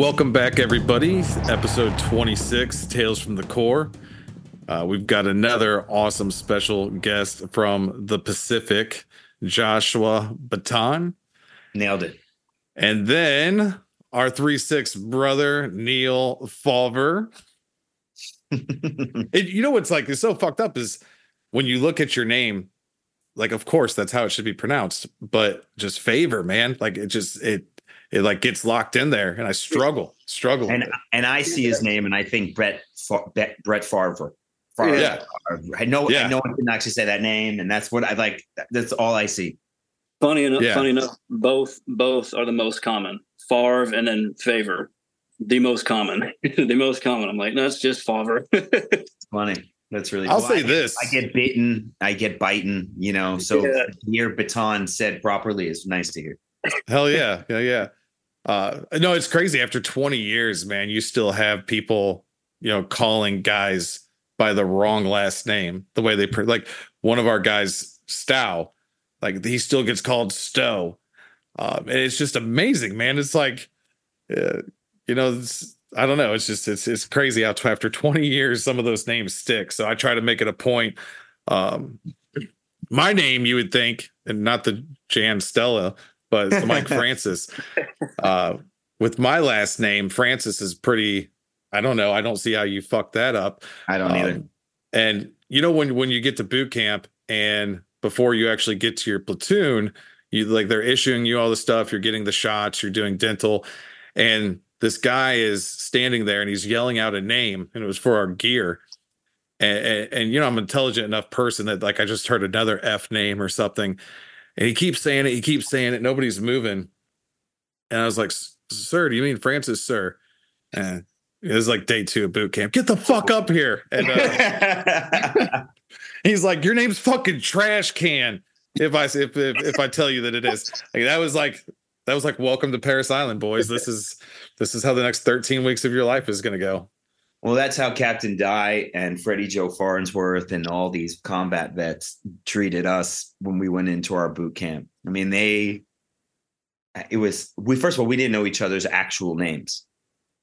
Welcome back, everybody. Episode 26, Tales from the Core. Uh, we've got another awesome special guest from the Pacific, Joshua Bitton. Nailed it. And then our 3 6 brother, Neil Fauver. it, you know what's like, it's so fucked up is when you look at your name, like, of course, that's how it should be pronounced, but just favor, man. Like, it just, it, it like gets locked in there and I struggle, struggle. And and I see his name and I think Brett Brett, Brett Favre. Favre. Yeah. I know yeah. I know I can actually say that name and that's what I like. That's all I see. Funny enough, yeah. funny enough, both both are the most common. Favre and then Favor, the most common. the most common. I'm like, no, it's just Favre. funny. That's really. I'll cool. say I, this: I get bitten, I get biting. You know, so yeah. your Bitton said properly is nice to hear. Hell yeah, yeah, yeah. Uh, no, it's crazy. After 20 years, man, you still have people, you know, calling guys by the wrong last name. The way they pre- like one of our guys, Stow, like he still gets called Stow. Um, and it's just amazing, man. It's like, uh, you know, I don't know. It's just it's it's crazy how after 20 years, some of those names stick. So I try to make it a point. Um, my name, you would think, and not the Jan Stella, but Mike Francis. Uh, with my last name, Francis is pretty. I don't know. I don't see how you fuck that up. I don't um, either. And you know when when you get to boot camp and before you actually get to your platoon, you like they're issuing you all the stuff. You're getting the shots. You're doing dental, and this guy is standing there and he's yelling out a name, and it was for our gear. And, and, and, you know, I'm an intelligent enough person that like I just heard another F name or something. And he keeps saying it. He keeps saying it. Nobody's moving. And I was like, "Sir, do you mean Francis, sir?" And it was like day two of boot camp. Get the fuck up here! And uh, he's like, "Your name's fucking trash can." If I if, if if I tell you that it is, like, that was like that was like welcome to Parris Island, boys. This is this is how the next 13 weeks of your life is going to go. Well, that's how Captain Dye and Freddie Joe Farnsworth and all these combat vets treated us when we went into our boot camp. I mean, they, it was, we, first of all, we didn't know each other's actual names.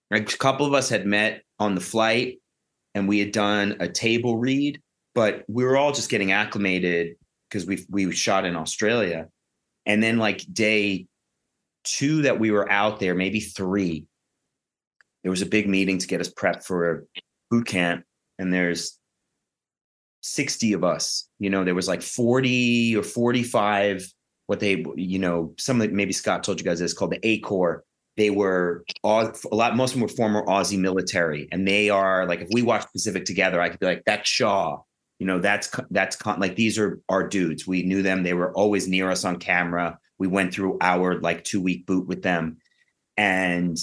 Like a couple of us had met on the flight and we had done a table read, but we were all just getting acclimated because we we shot in Australia. And then like day two that we were out there, maybe three, there was a big meeting to get us prepped for a boot camp and there's 60 of us. You know there was like 40 or 45 what they you know some of the, maybe scott told you guys this called the a corps. They were a lot most of them were former aussie military and they are like if we watch pacific together i could be like that's shaw. You know that's that's like these are our dudes. We knew them. They were always near us on camera. We went through our like two week boot with them. And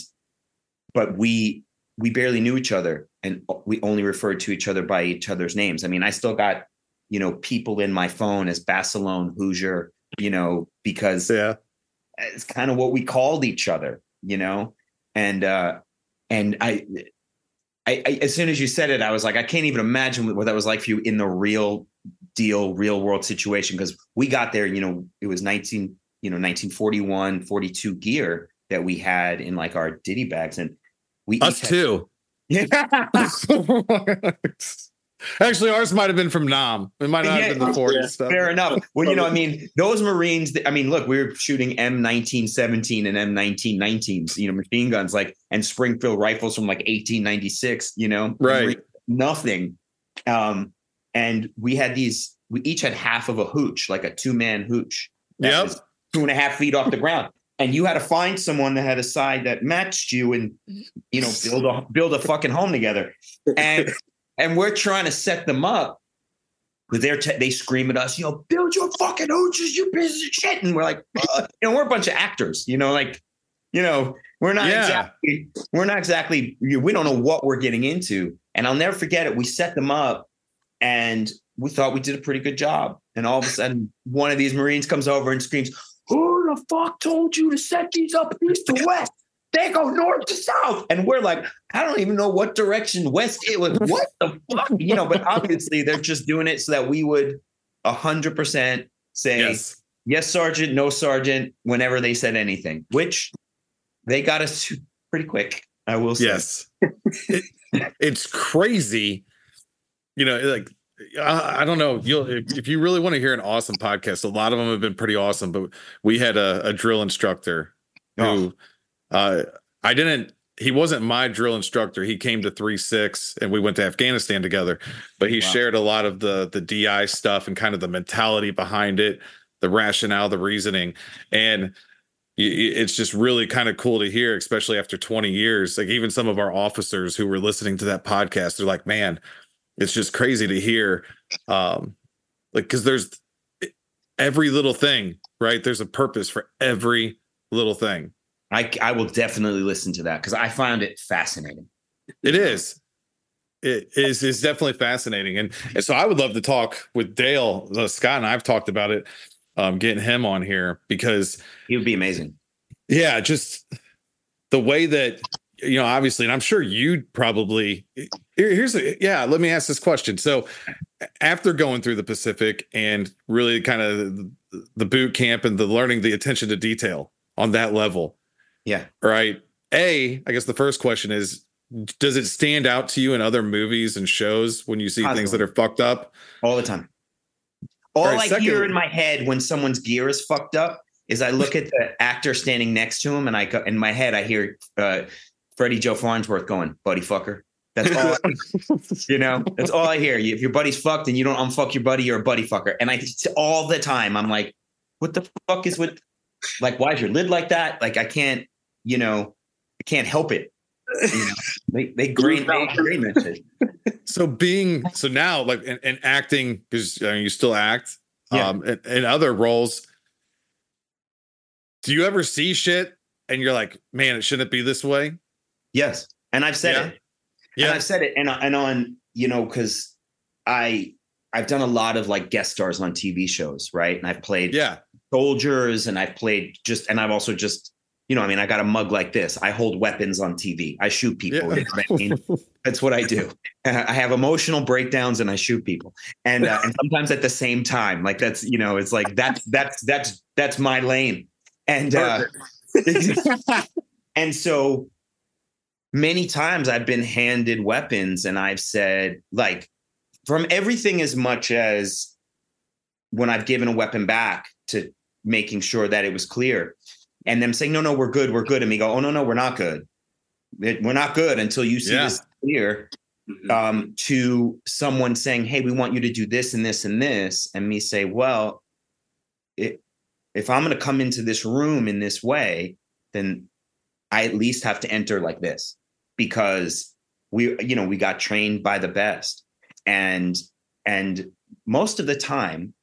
but we we barely knew each other and we only referred to each other by each other's names. I mean, I still got, you know, people in my phone as Basilone Hoosier, you know, because yeah, it's kind of what we called each other, you know, and uh, and I, I, I, as soon as you said it, I was like, I can't even imagine what that was like for you in the real deal, real world situation because we got there, you know, it was 19, you know, 1941, 42 gear that we had in like our ditty bags. And we us too. Yeah. Actually, ours might have been from Nam. It might not yeah, have been the 40s yeah, stuff. Fair enough. Well, you know, I mean, those Marines, I mean, look, we were shooting M1917 and M1919s, you know, machine guns like, and Springfield rifles from like 1896, you know, right. Nothing. Um, and we had these, we each had half of a hooch, like a two man hooch. Yep. Two and a half feet off the ground and you had to find someone that had a side that matched you and you know build a build a fucking home together. And and we're trying to set them up because they're te- they scream at us you know build your fucking hooches you piece of shit. And we're like uh, you know we're a bunch of actors you know like you know we're not yeah. exactly we're not exactly we don't know what we're getting into. And i'll never forget it. We set them up and we thought we did a pretty good job. And all of a sudden one of these marines comes over and screams who the fuck told you to set these up east to west? They go north to south. And we're like, I don't even know what direction west is. Like, what the fuck? You know, but obviously they're just doing it so that we would 100% say, yes. yes, Sergeant, no, Sergeant, whenever they said anything, which they got us pretty quick. I will say. Yes. it, it's crazy. You know, like I, I, don't know. You'll if, if you really want to hear an awesome podcast, a lot of them have been pretty awesome. But we had a, a drill instructor who oh. uh, I didn't. He wasn't my drill instructor. He came to three six, and we went to Afghanistan together. But he wow. shared a lot of the the DI stuff and kind of the mentality behind it, the rationale, the reasoning, and it's just really kind of cool to hear, especially after 20 years. Like even some of our officers who were listening to that podcast, they're like, "Man, it's just crazy to hear." Um, like because there's every little thing, right? There's a purpose for every little thing. I I will definitely listen to that because I found it fascinating. It is. It is is definitely fascinating, and, and so I would love to talk with Dale. Uh, Scott and I've talked about it um, getting him on here because he would be amazing. Yeah, just the way that you know, obviously, and I'm sure you'd probably here's a, yeah. Let me ask this question. So, after going through the Pacific and really kind of the boot camp and the learning the attention to detail on that level, yeah, right. A, I guess the first question is does it stand out to you in other movies and shows when you see Positively. things that are fucked up all the time all, right, I second, hear in my head when someone's gear is fucked up is I look at the actor standing next to him, and I go in my head I hear uh, Freddie Joe Farnsworth going, "Buddy fucker." That's all. I, you know, that's all I hear. If your buddy's fucked and you don't unfuck your buddy, you're a buddy fucker. And I all the time I'm like, what the fuck is with like why is your lid like that? Like I can't, you know, I can't help it. You know, they they grain they grain so being so now like in, acting because I mean, you still act yeah. um in, in other roles do you ever see shit and you're like man it shouldn't be this way yes and i've said yeah. it yeah and i've said it and, and on you know because i i've done a lot of like guest stars on tv shows right and i've played yeah soldiers and i've played just and i've also just you know, I mean, I got a mug like this. I hold weapons on TV. I shoot people. Yeah. I mean? That's what I do. I have emotional breakdowns and I shoot people, and uh, and sometimes at the same time. Like that's you know, it's like that's that's that's that's my lane, and uh, and so many times I've been handed weapons, and I've said like from everything as much as when I've given a weapon back to making sure that it was clear and them saying, no, no, we're good, we're good. And me go, oh, no, no, we're not good. We're not good until you see yeah. this clear. Mm-hmm. Um, to someone saying, hey, we want you to do this and this and this. And me say, well, it, if I'm going to come into this room in this way, then I at least have to enter like this because we, you know, we got trained by the best. And, and most of the time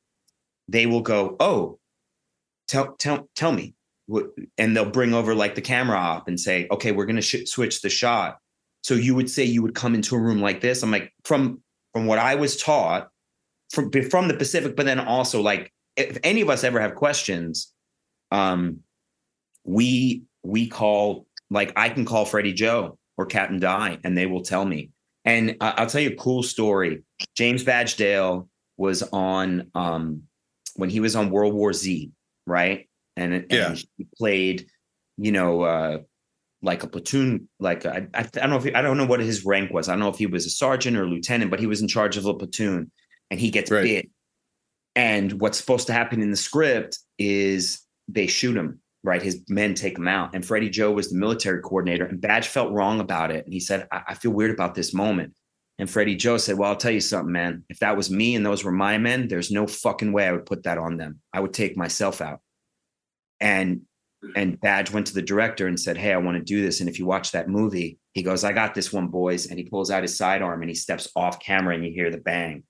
they will go, oh, tell, tell, tell me, and they'll bring over like the camera op and say, okay, we're going to sh- switch the shot. So you would say you would come into a room like this. I'm like, from from what I was taught from from the Pacific, but then also like if any of us ever have questions, um, we we call like I can call Freddie Joe or Captain Dye, and they will tell me. And I'll tell you a cool story. James Badge Dale was on um, when he was on World War Z, right? and, yeah. he played, you know, uh, like a platoon, like I, I, don't know if he, I don't know what his rank was. I don't know if he was a sergeant or a lieutenant, but he was in charge of a platoon, and he gets right. bit. And what's supposed to happen in the script is they shoot him, right? His men take him out. And Freddie Joe was the military coordinator, and Badge felt wrong about it. And he said, I, I feel weird about this moment. And Freddie Joe said, Well, I'll tell you something, man. If that was me and those were my men, there's no fucking way I would put that on them. I would take myself out and and badge went to the director and said hey i want to do this and if you watch that movie he goes i got this one boys and he pulls out his sidearm and he steps off camera and you hear the bang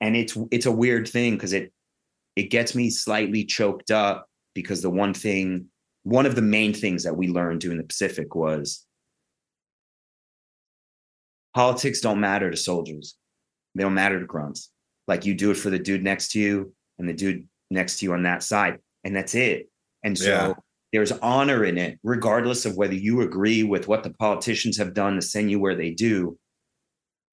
and it's it's a weird thing because it it gets me slightly choked up because the one thing one of the main things that we learned doing the pacific was politics don't matter to soldiers they don't matter to grunts like you do it for the dude next to you and the dude next to you on that side and that's it and so yeah. there's honor in it, regardless of whether you agree with what the politicians have done to send you where they do.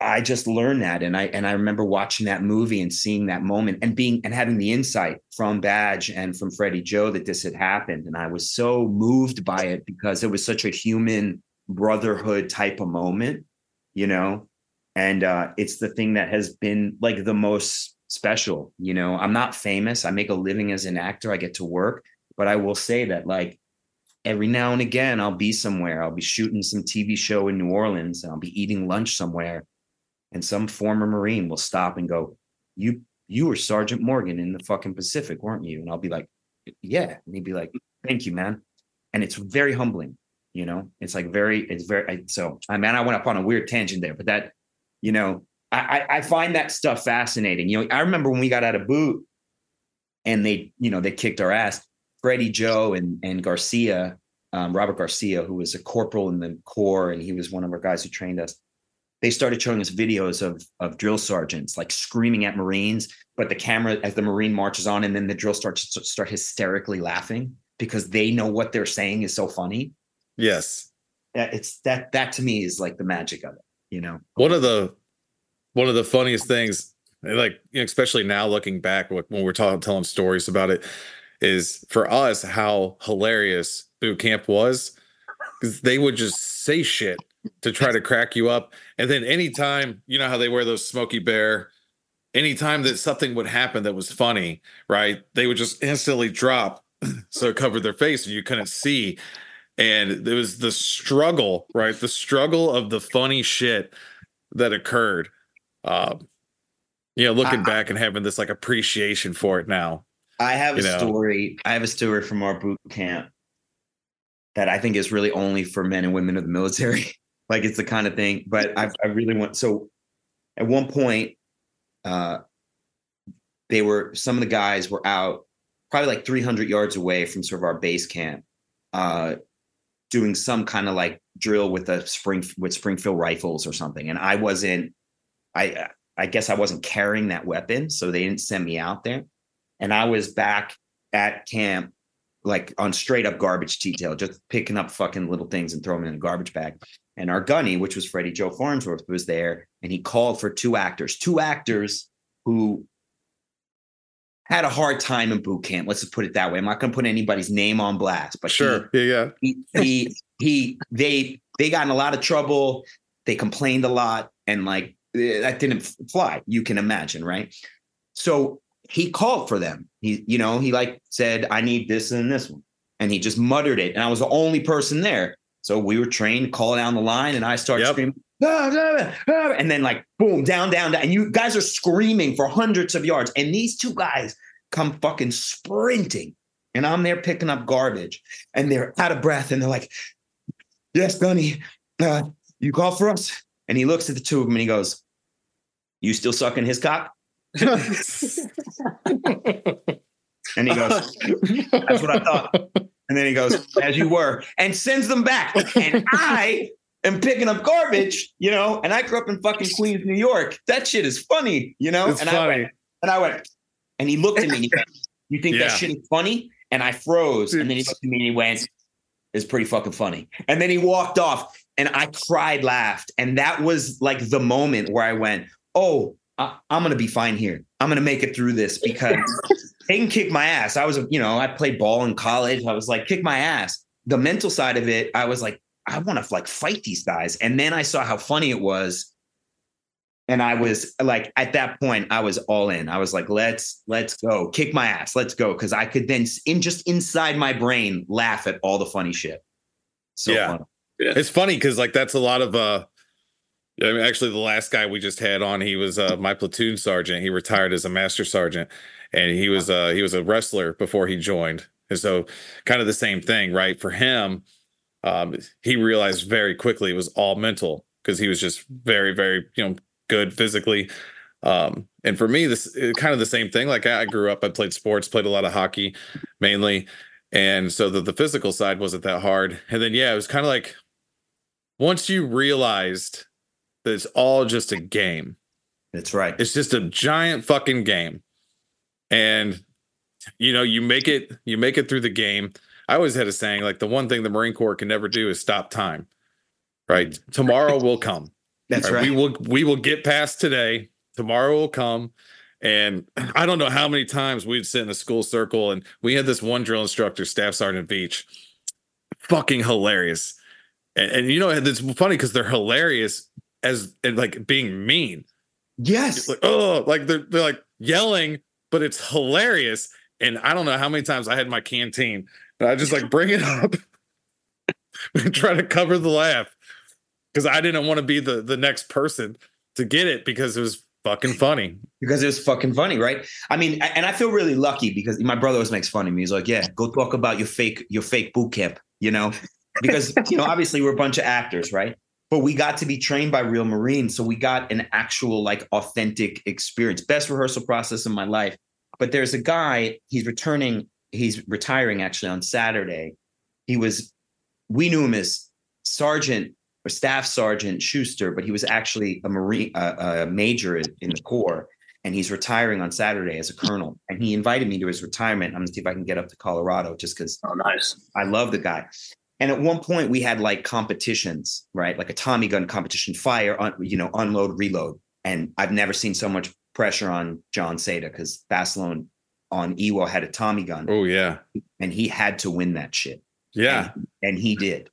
I just learned that. And I and I remember watching that movie and seeing that moment and being and having the insight from Badge and from Freddie Joe that this had happened. And I was so moved by it because it was such a human brotherhood type of moment, you know, and uh, it's the thing that has been like the most special. You know, I'm not famous. I make a living as an actor. I get to work, but I will say that like every now and again, I'll be somewhere. I'll be shooting some TV show in New Orleans, and I'll be eating lunch somewhere, and some former Marine will stop and go, "You you were Sergeant Morgan in the fucking Pacific, weren't you?" And I'll be like, "Yeah," and he'd be like, "Thank you, man." And it's very humbling. You know, it's like very, it's very. I, so I mean, I went up on a weird tangent there, but that, you know, I, I find that stuff fascinating. You know, I remember when we got out of boot and they, you know, they kicked our ass. Freddie Joe and and Garcia, um, Robert Garcia, who was a corporal in the Corps, and he was one of our guys who trained us. They started showing us videos of of drill sergeants like screaming at Marines, but the camera as the Marine marches on, and then the drill starts to start hysterically laughing because they know what they're saying is so funny. Yes, it's that that to me is like the magic of it. You know, one of the one of the funniest things, like you know, especially now looking back when we're talking telling stories about it, is for us how hilarious boot camp was because they would just say shit to try to crack you up, and then anytime you know how they wear those Smokey Bear. Anytime that something would happen that was funny, right? They would just instantly drop so it covered their face and you couldn't see. And it was the struggle, right? The struggle of the funny shit that occurred um, you know, looking I, back and having this like appreciation for it now. I have a know. story. I have a story from our boot camp that I think is really only for men and women of the military. like it's the kind of thing, but I, I really want. So at one point, uh, they were some of the guys were out probably like 300 yards away from sort of our base camp, uh, doing some kind of like drill with a spring with Springfield rifles or something, and I wasn't I I guess I wasn't carrying that weapon, so they didn't send me out there. And I was back at camp, like on straight up garbage detail, just picking up fucking little things and throwing them in a garbage bag. And our gunny, which was Freddie Joe Farnsworth, was there, and he called for two actors, two actors who had a hard time in boot camp. Let's just put it that way. I'm not going to put anybody's name on blast, but sure, he, yeah, yeah. He, he, he, they, they got in a lot of trouble. They complained a lot, and like Eh, that didn't fly. You can imagine, right? So he called for them. He, you know, he like said, I need this and this one. And he just muttered it. And I was the only person there. So we were trained, call down the line, and I started yep. screaming, ah, ah, ah, and then like boom, down, down, down. And you guys are screaming for hundreds of yards. And these two guys come fucking sprinting. And I'm there picking up garbage. And they're out of breath. And they're like, Yes, Gunny, uh, you call for us? And he looks at the two of them and he goes, You still sucking his cock? and he goes, That's what I thought. And then he goes, As you were, and sends them back. And I am picking up garbage, you know, and I grew up in fucking Queens, New York. That shit is funny, you know? It's and funny. I went, and I went, and he looked at me and he went, You think yeah. that shit is funny? And I froze. And then he looked at me and he went, It's pretty fucking funny. And then he walked off and I cried, laughed. And that was like the moment where I went, oh, I, am going to be fine here. I'm going to make it through this because they can kick my ass. I was, you know, I played ball in college. I was like, kick my ass. The mental side of it, I was like, I want to like fight these guys. And then I saw how funny it was. And I was like, at that point, I was all in. I was like, let's, let's go, kick my ass, let's go. Cause I could then in just inside my brain laugh at all the funny shit. So yeah. Fun. Yeah. It's funny because like that's a lot of uh I mean, actually, the last guy we just had on, he was uh, my platoon sergeant. He retired as a master sergeant, and he was uh, he was a wrestler before he joined. And so, kind of the same thing, right? For him, um, he realized very quickly it was all mental because he was just very, very, you know, good physically. Um, and for me, this kind of the same thing. Like I, grew up, I played sports, played a lot of hockey, mainly, and so that the physical side wasn't that hard. And then, yeah, it was kind of like once you realized that it's all just a game. That's right. It's just a giant fucking game. And you know, you make it you make it through the game. I always had a saying like the one thing the Marine Corps can never do is stop time. Right? Mm. Tomorrow will come. That's right, right. We will we will get past today. Tomorrow will come. And I don't know how many times we'd sit in a school circle and we had this one drill instructor, Staff Sergeant Beach. Fucking hilarious and, and you know it's funny because they're hilarious as and like being mean. Yes. Like, oh, like they're they're like yelling, but it's hilarious. And I don't know how many times I had my canteen, and I just like bring it up and try to cover the laugh because I didn't want to be the the next person to get it because it was fucking funny. Because it was fucking funny, right? I mean, and I feel really lucky because my brother always makes fun of me. He's like, "Yeah, go talk about your fake your fake boot camp," you know, because you know obviously we're a bunch of actors, right? But we got to be trained by real Marines, so we got an actual like authentic experience. Best rehearsal process in my life. But there's a guy. He's returning. He's retiring actually on Saturday. He was. We knew him as Sergeant or Staff Sergeant Schuster, but he was actually a Marine, uh, a major in the Corps, and he's retiring on Saturday as a colonel. And he invited me to his retirement. I'm gonna see if I can get up to Colorado just because. Oh, nice! I love the guy. And at one point, we had like competitions, right? Like a Tommy gun competition, fire, un, you know, unload, reload. And I've never seen so much pressure on Jon Seda because Basilone on Iwo had a Tommy gun. Oh yeah, and he had to win that shit. Yeah, and, and he did.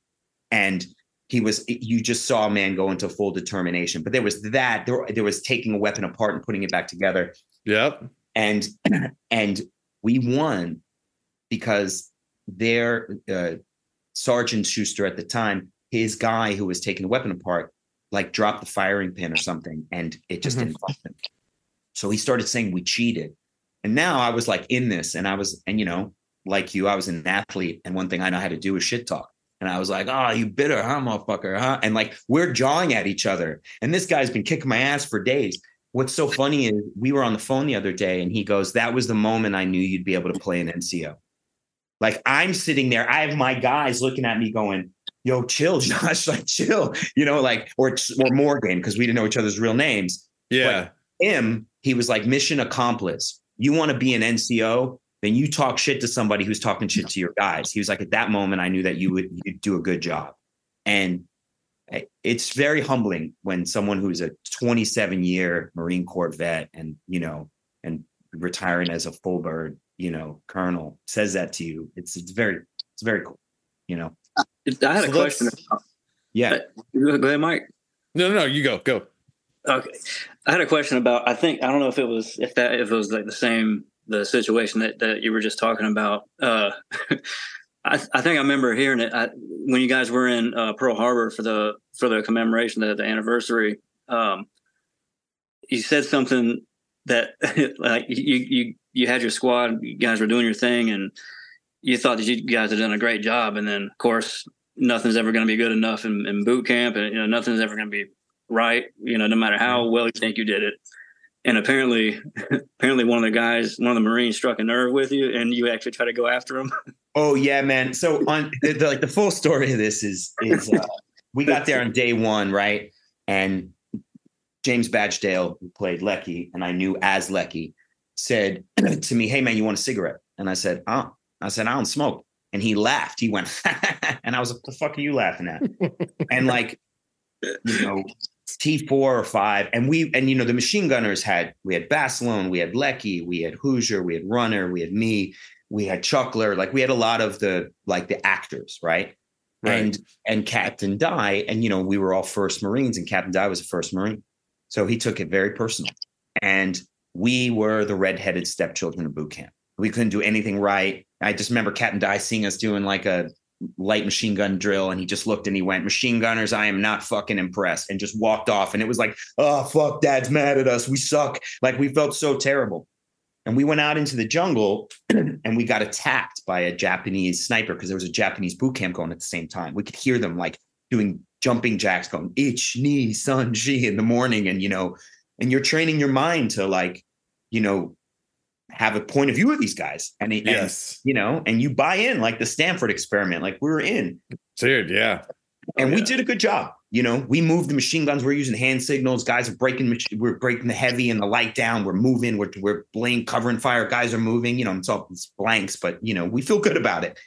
And he was you just saw a man go into full determination but there was that there, there was taking a weapon apart and putting it back together yep and and we won because their uh, sergeant schuster at the time his guy who was taking the weapon apart like dropped the firing pin or something and it just mm-hmm. didn't him so he started saying we cheated and now i was like in this and i was and you know like you i was an athlete and one thing i know how to do is shit talk and I was like, oh, you bitter, huh, motherfucker, huh? And like we're jawing at each other. And this guy's been kicking my ass for days. What's so funny is we were on the phone the other day and he goes, That was the moment I knew you'd be able to play an NCO. Like I'm sitting there, I have my guys looking at me going, Yo, chill, Josh, like chill, you know, like, or, or Morgan, because we didn't know each other's real names. Yeah. But him, he was like, Mission accomplished. You want to be an NCO? then you talk shit to somebody who's talking shit to your guys. He was like, at that moment, I knew that you would you'd do a good job. And eh, it's very humbling when someone who's a 27 year Marine Corps vet and, you know, and retiring as a full bird, you know, colonel says that to you. It's, it's very, it's very cool, you know. I had so a question. About, yeah. Go ahead, Mike. No, no, no, you go, go. Okay. I had a question about, I think, I don't know if it was, if that, if it was like the same the situation that, that you were just talking about. Uh, I, I, think I remember hearing it I, when you guys were in uh, Pearl Harbor for the for the commemoration, the, the anniversary. Um, you said something that like you you you had your squad, you guys were doing your thing, and you thought that you guys had done a great job, and then of course nothing's ever going to be good enough in, in boot camp, and you know nothing's ever going to be right. You know, no matter how well you think you did it. And apparently apparently one of the guys one of the marines struck a nerve with you and you actually try to go after him. Oh yeah man. So on the, the like the full story of this is is uh, we got there on day one right? And james badge dale who played leckie and i knew as leckie said to me hey man you want a cigarette and i said oh i said i don't smoke and he laughed he went and i was like the fuck are you laughing at and like you know T4 or five. And we, and you know, the machine gunners had, we had Basilone, we had Leckie, we had Hoosier, we had Runner, we had me, we had Chuckler. Like we had a lot of the, like the actors, right? right. And, and Captain Dye. And, you know, we were all first Marines and Captain Dye was a first Marine. So he took it very personal. And we were the redheaded stepchildren of boot camp. We couldn't do anything right. I just remember Captain Dye seeing us doing like a light machine gun drill and he just looked and he went machine gunners i am not fucking impressed and just walked off. And it was like oh fuck dad's mad at us. We suck. Like we felt so terrible. And we went out into the jungle and we got attacked by a japanese sniper because there was a japanese boot camp going at the same time. We could hear them like doing jumping jacks going ich ni sun ji in the morning. And you know and you're training your mind to like you know have a point of view of these guys. And, it, yes. And, you know and you buy in like the stanford experiment like we were in. Dude yeah. And oh, we yeah. did a good job you know? We moved the machine guns we're using hand signals guys are breaking we're breaking the heavy and the light down we're moving we're, we're laying covering fire guys are moving you know it's all it's blanks but you know we feel good about it.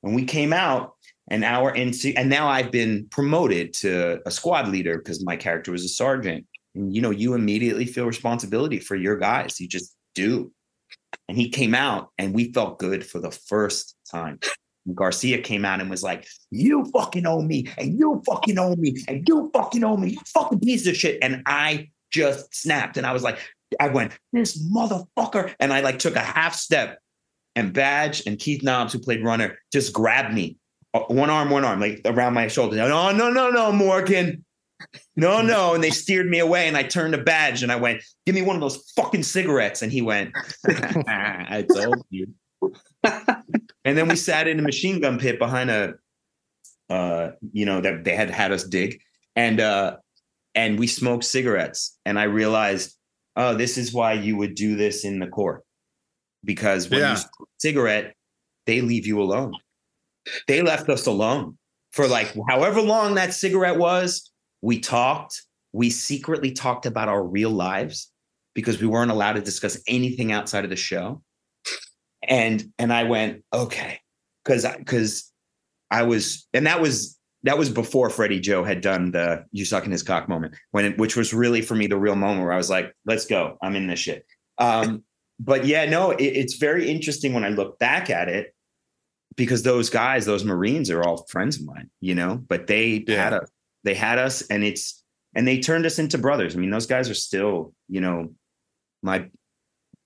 When we came out and our NC and now I've been promoted to a squad leader because my character was a sergeant and you know you immediately feel responsibility for your guys you just do and he came out and we felt good for the first time Garcia came out and was like, "You fucking owe me, and you fucking owe me, and you fucking owe me, you fucking piece of shit." And I just snapped, and I was like, I went, "This motherfucker," and I like took a half step, and Badge and Keith Nobbs, who played runner, just grabbed me, uh, one arm, one arm, like around my shoulder. No, no, no, no, Morgan. No, no. And they steered me away, and I turned to Badge and I went, Give me one of those fucking cigarettes. And he went, I told you. and then we sat in a machine gun pit behind a, uh, you know, that they had had us dig. And, uh, and we smoked cigarettes. And I realized, oh, this is why you would do this in the Corps. Because when Yeah. you smoke a cigarette, they leave you alone. They left us alone for like however long that cigarette was. We talked. We secretly talked about our real lives because we weren't allowed to discuss anything outside of the show. And and I went okay because because I was and that was that was before Freddie Joe had done the you suck in his cock moment when it, which was really for me the real moment where I was like let's go I'm in this shit. Um, but yeah, no, it, it's very interesting when I look back at it because those guys, those Marines, are all friends of mine, you know. But they Yeah. had us, they had us, and it's and they turned us into brothers. I mean, those guys are still, you know, my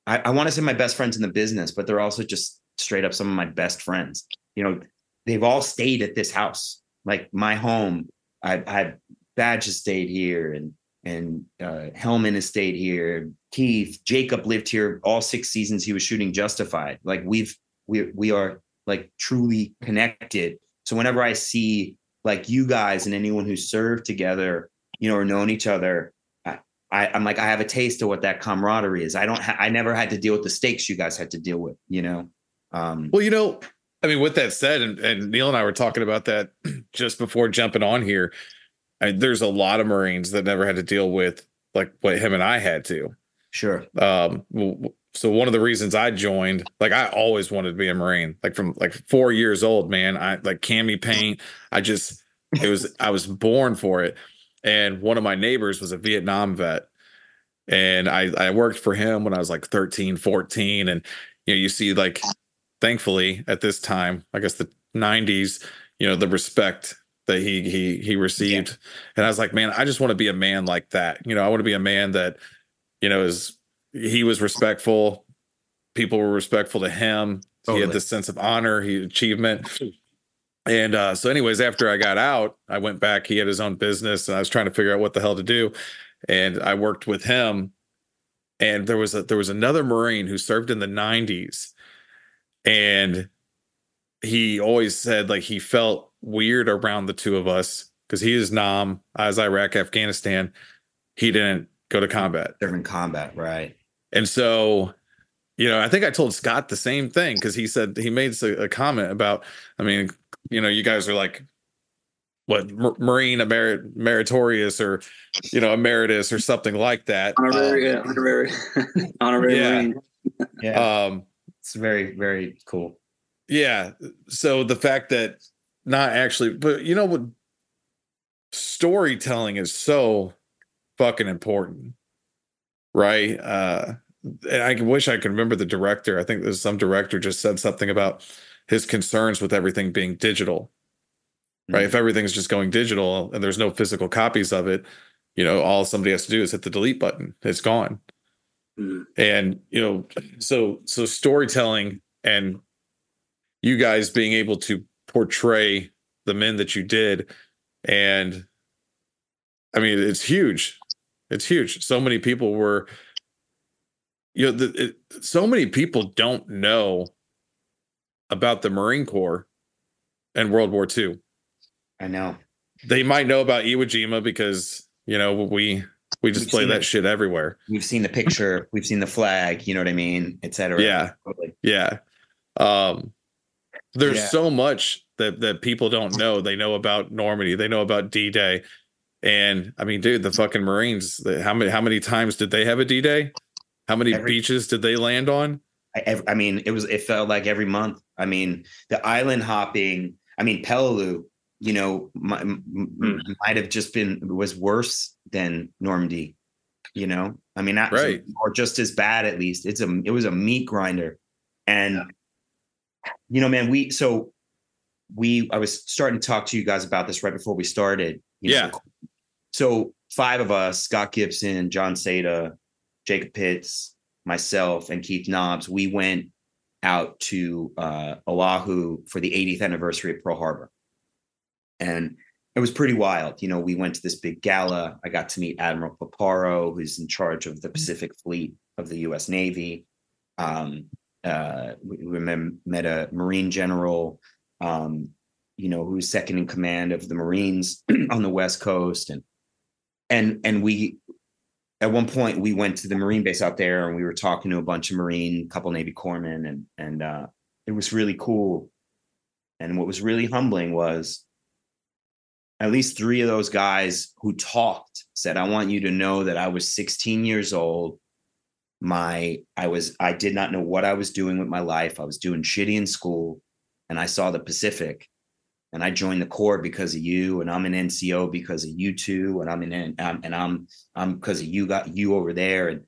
I, I want to say my best friends in the business, but they're also just straight up some of my best friends. You know, they've all stayed at this house, like my home. I, I Badge has stayed here, and and uh, Hellman has stayed here. Keith, Jacob lived here all six seasons. He was shooting Justified. Like we've we we are like truly connected. So whenever I see like you guys and anyone who served together, you know, or known each other, I, I'm like I have a taste of what that camaraderie is. I don't. Ha- I never had to deal with the stakes you guys had to deal with. You know. Um, Well, you know, I mean, with that said, and, and Neil and I were talking about that just before jumping on here. I, there's a lot of Marines that never had to deal with like what him and I had to. sure. Um, so one of the reasons I joined, like I always wanted to be a Marine, like from like four years old, man. I like cami paint. I just it was I was born for it. And one of my neighbors was a Vietnam vet. And I I worked for him when I was like 13, 14. And you know, you see like thankfully at this time, I guess the 90s, you know, the respect that he he he received. And I was like, man, I just want to be a man like that. You know, I want to be a man that, you know, is he was respectful. People were respectful to him. He had this sense of honor, he achievement. And uh, so, anyways, after I got out, I went back. He had his own business, and I was trying to figure out what the hell to do. And I worked with him. And there was a there was another Marine who served in the '90s, and he always said like he felt weird around the two of us because he is Nam, I was Iraq, Afghanistan. He didn't go to combat. They're combat, right? And so, you know, I think I told Scott the same thing because he said he made a, a comment about, I mean, you know, you guys are like, what, Mar- Marine emerit- meritorious or, you know, emeritus or something like that. Honorary, Um, yeah, honorary, honorary Yeah. Marine. Yeah, um, it's very very cool. yeah. So the fact that not actually, but you know what? Storytelling is so fucking important, right? Uh, and I wish I could remember the director. I think there's some director just said something about his concerns with everything being digital, right? If everything's just going digital and there's no physical copies of it, you know, all somebody has to do is hit the delete button. It's gone. Mm. And you know, so so storytelling and you guys being able to portray the men that you did, and I mean, it's huge. It's huge. So many people were, you know, the, it, so many people don't know about the Marine Corps and World War II. I know. They might know about Iwo Jima because you know we we We've display that it. shit everywhere. We've seen the picture. We've seen the flag. You know what I mean, et cetera. Yeah. Totally. Yeah. Um there's Yeah. so much that that people don't know. They know about Normandy, they know about D-Day. And I mean, dude, the fucking Marines, the- how many how many times did they have a D-Day? How many Every- beaches did they land on? I, I mean, it was. It felt like every month. I mean, the island hopping. I mean, Peleliu. You know, mi- m- m- hmm. might have just been was worse than Normandy. You know, I mean, not Right. or just as bad at least. It's a it was a meat grinder, and you know, man, we so we I was starting to talk to you guys about this right before we started. you know, Yeah. so five of us, Scott Gibson, Jon Seda, Jacob Pitts, myself, and Keith Nobbs, we went out to uh, Oahu for the 80th anniversary of Pearl Harbor. And it was pretty wild. You know, we went to this big gala. I got to meet Admiral Paparo, who's in charge of the Pacific Fleet of the US Navy. Um, uh, we, we met a Marine general, um, you know, who's second in command of the Marines on the West Coast. And and and we at one point we went to the Marine base out there and we were talking to a bunch of Marine, couple Navy corpsmen, and and uh, it was really cool. And what was really humbling was at least three of those guys who talked said, I want you to know that I was 16 years old. My I was I did not know what I was doing with my life. I was doing shitty in school and I saw the Pacific and I joined the Corps because of you, and I'm an NCO because of you too, and I'm in um, and I'm I'm because of you got you over there, and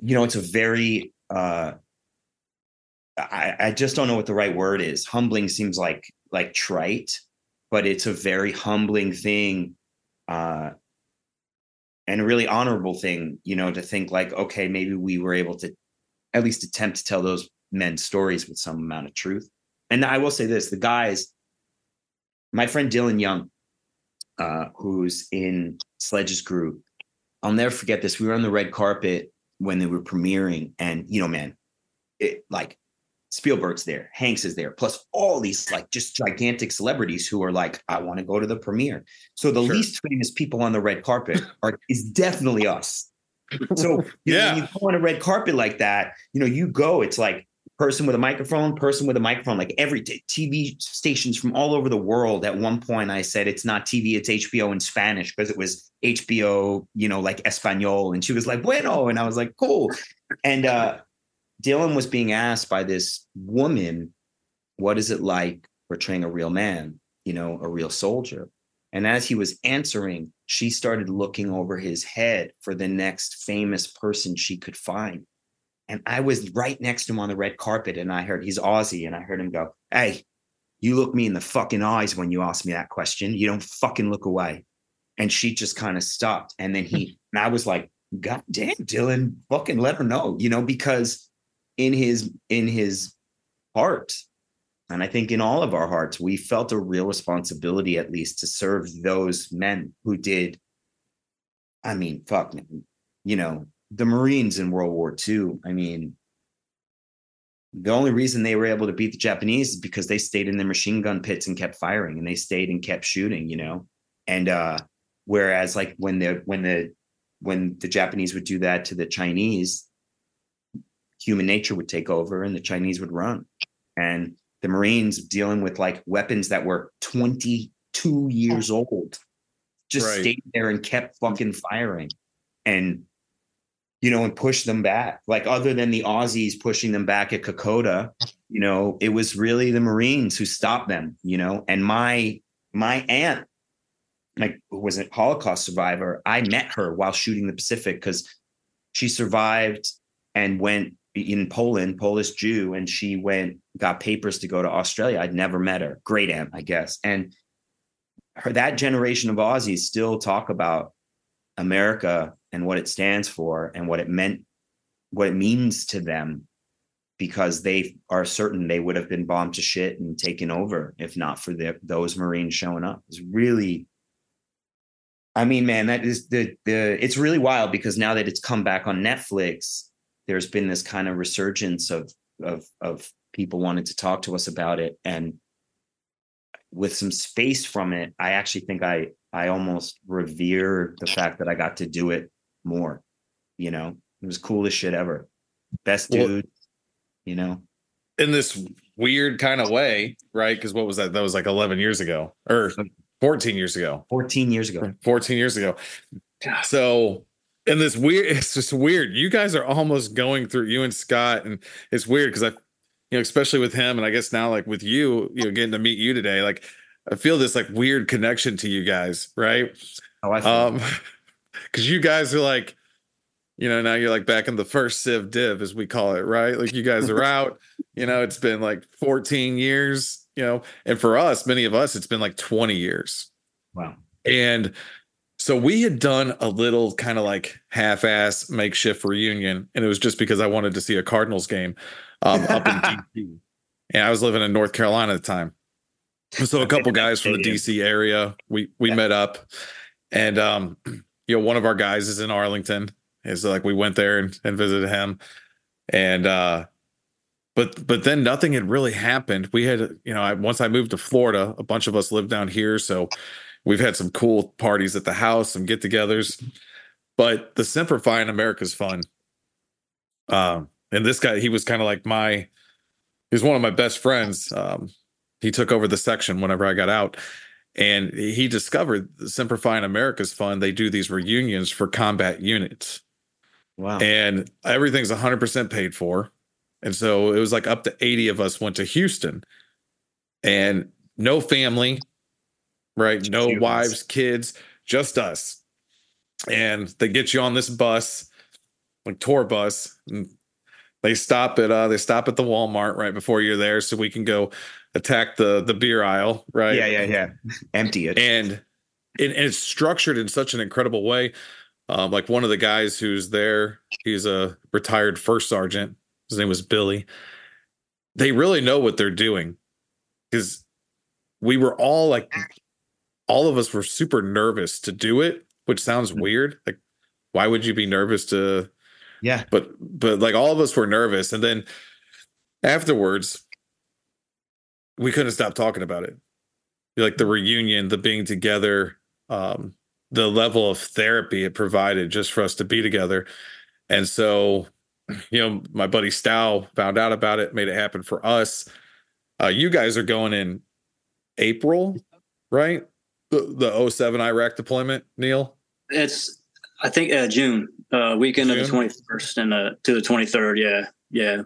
you know it's a very uh, I I just don't know what the right word is. Humbling seems like like trite, but it's a very humbling thing, uh, and a really honorable thing, you know, to think like okay, maybe we were able to at least attempt to tell those men stories with some amount of truth. And I will say this: the guys my friend Dylan Young, uh, who's in Sledge's group, I'll never forget this. We were on the red carpet when they were premiering, and you know, man, it like Spielberg's there, Hanks is there, plus all these like just gigantic celebrities who are like, I want to go to the premiere. So the Sure. least famous people on the red carpet are is definitely us. So you know, Yeah. when you go on a red carpet like that, you know, you go, it's like person with a microphone, person with a microphone, like every t- TV stations from all over the world. At one point, I said it's not TV, it's HBO in Spanish because it was HBO, you know, like Espanol. And she was like, bueno. And I was like, cool. And uh, Dylan was being asked by this woman, what is it like portraying a real man, you know, a real soldier? And as he was answering, she started looking over his head for the next famous person she could find. And I was right next to him on the red carpet, and I heard he's Aussie, and I heard him go, Hey, you look me in the fucking eyes when you ask me that question. You don't fucking look away. And she just kind of stopped. And then he, and I was like, God damn, Dylan, fucking let her know, you know, because in his, in his heart, and I think in all of our hearts, we felt a real responsibility, at least, to serve those men who did. I mean, fuck, you know, the Marines in World War II. I mean, the only reason they were able to beat the Japanese is because they stayed in their machine gun pits and kept firing, and they stayed and kept shooting. You know, and uh, whereas like when the when the when the Japanese would do that to the Chinese, human nature would take over, and the Chinese would run, and the Marines dealing with like weapons that were 22 years old, just Right. stayed there and kept fucking firing. And you know, and push them back. Like other than the Aussies pushing them back at Kokoda, you know, it was really the Marines who stopped them, you know. And my my aunt, like who was a Holocaust survivor, I met her while shooting the Pacific because she survived and went in Poland, Polish Jew, and she went, got papers to go to Australia. I'd never met her. Great aunt, I guess. And her that generation of Aussies still talk about America and what it stands for and what it meant, what it means to them, because they are certain they would have been bombed to shit and taken over if not for the, those Marines showing up. It's really, I mean, man, that is the the. It's really wild because now that it's come back on Netflix, there's been this kind of resurgence of of of people wanting to talk to us about it and with some space from it i actually think i i almost revere the fact that i got to do it more you know it was coolest shit ever best Well- dude you know in this weird kind of way, right? Because what was that? That was like 11 years ago or 14 years ago. 14 years ago 14 years ago. So in this weird, it's just weird. You guys are almost going through you and Scott, and it's weird because I, you know, especially with him, and I guess now like with you, you know, getting to meet you today, like I feel this like weird connection to you guys, right? oh i feel Um, because you guys are like, you know, now you're like back in the first Civ Div, as we call it, right? Like you guys are out. You know, it's been like 14 years. you know, and for us, many of us, it's been like 20 years. Wow. And so we had done a little kind of like half-ass makeshift reunion, and it was just because I wanted to see a Cardinals game um, up in DC, and I was living in North Carolina at the time. So a couple guys from the DC area, we we met up, and um, you know, one of our guys is in Arlington, so like we went there and, and visited him, and uh, but but then nothing had really happened. We had you know, I, once I moved to Florida, a bunch of us lived down here, so We've had some cool parties at the house, some get togethers, but the Semper Fi & America's Fund. Um, and this guy, he was kind of like my, he's one of my best friends. Um, he took over the section whenever I got out and he discovered Semper Fi & America's Fund. They do these reunions for combat units. Wow. And everything's 100% paid for. And so it was like up to 80 of us went to Houston and no family, right? No Humans. wives, kids, just us. And they get you on this bus, like tour bus, and they stop at uh they stop at the Walmart right before you're there so we can go attack the the beer aisle, right? Yeah, yeah, yeah. Empty it. And and it's structured in such an incredible way. Um, like one of the guys who's there, he's a retired first sergeant. His name was Billy. They really know what they're doing because we were all like all of us were super nervous to do it, which sounds mm. weird. Like, why would you be nervous to? Yeah. But but like all of us were nervous, and then afterwards, we couldn't stop talking about it. Like the reunion, the being together, um, the level of therapy it provided just for us to be together. And so, you know, my buddy Stow found out about it, made it happen for us. Uh, you guys are going in April, right? the, the 07 Iraq deployment, Neil? It's I think uh, June, uh, weekend June? of the 21st and uh, to the 23rd. Yeah, yeah,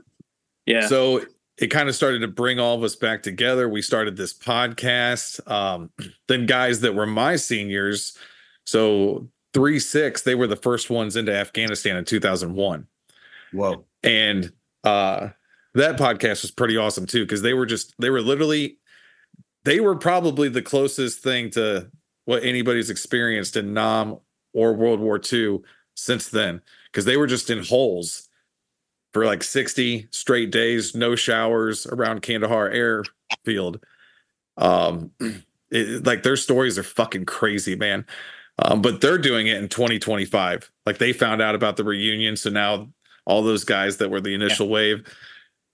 yeah. So it kind of started to bring all of us back together. We started this podcast. Um, then guys that were my seniors, so three six, they were the first ones into Afghanistan in 2001. Whoa! And uh, that podcast was pretty awesome too because they were just they were literally they were probably the closest thing to what anybody's experienced in Nam or World War II since then, because they were just in holes for like 60 straight days, no showers around Kandahar airfield. Um, it, like their stories are fucking crazy, man. Um, but they're doing it in 2025. Like they found out about the reunion, so now all those guys that were the initial yeah. wave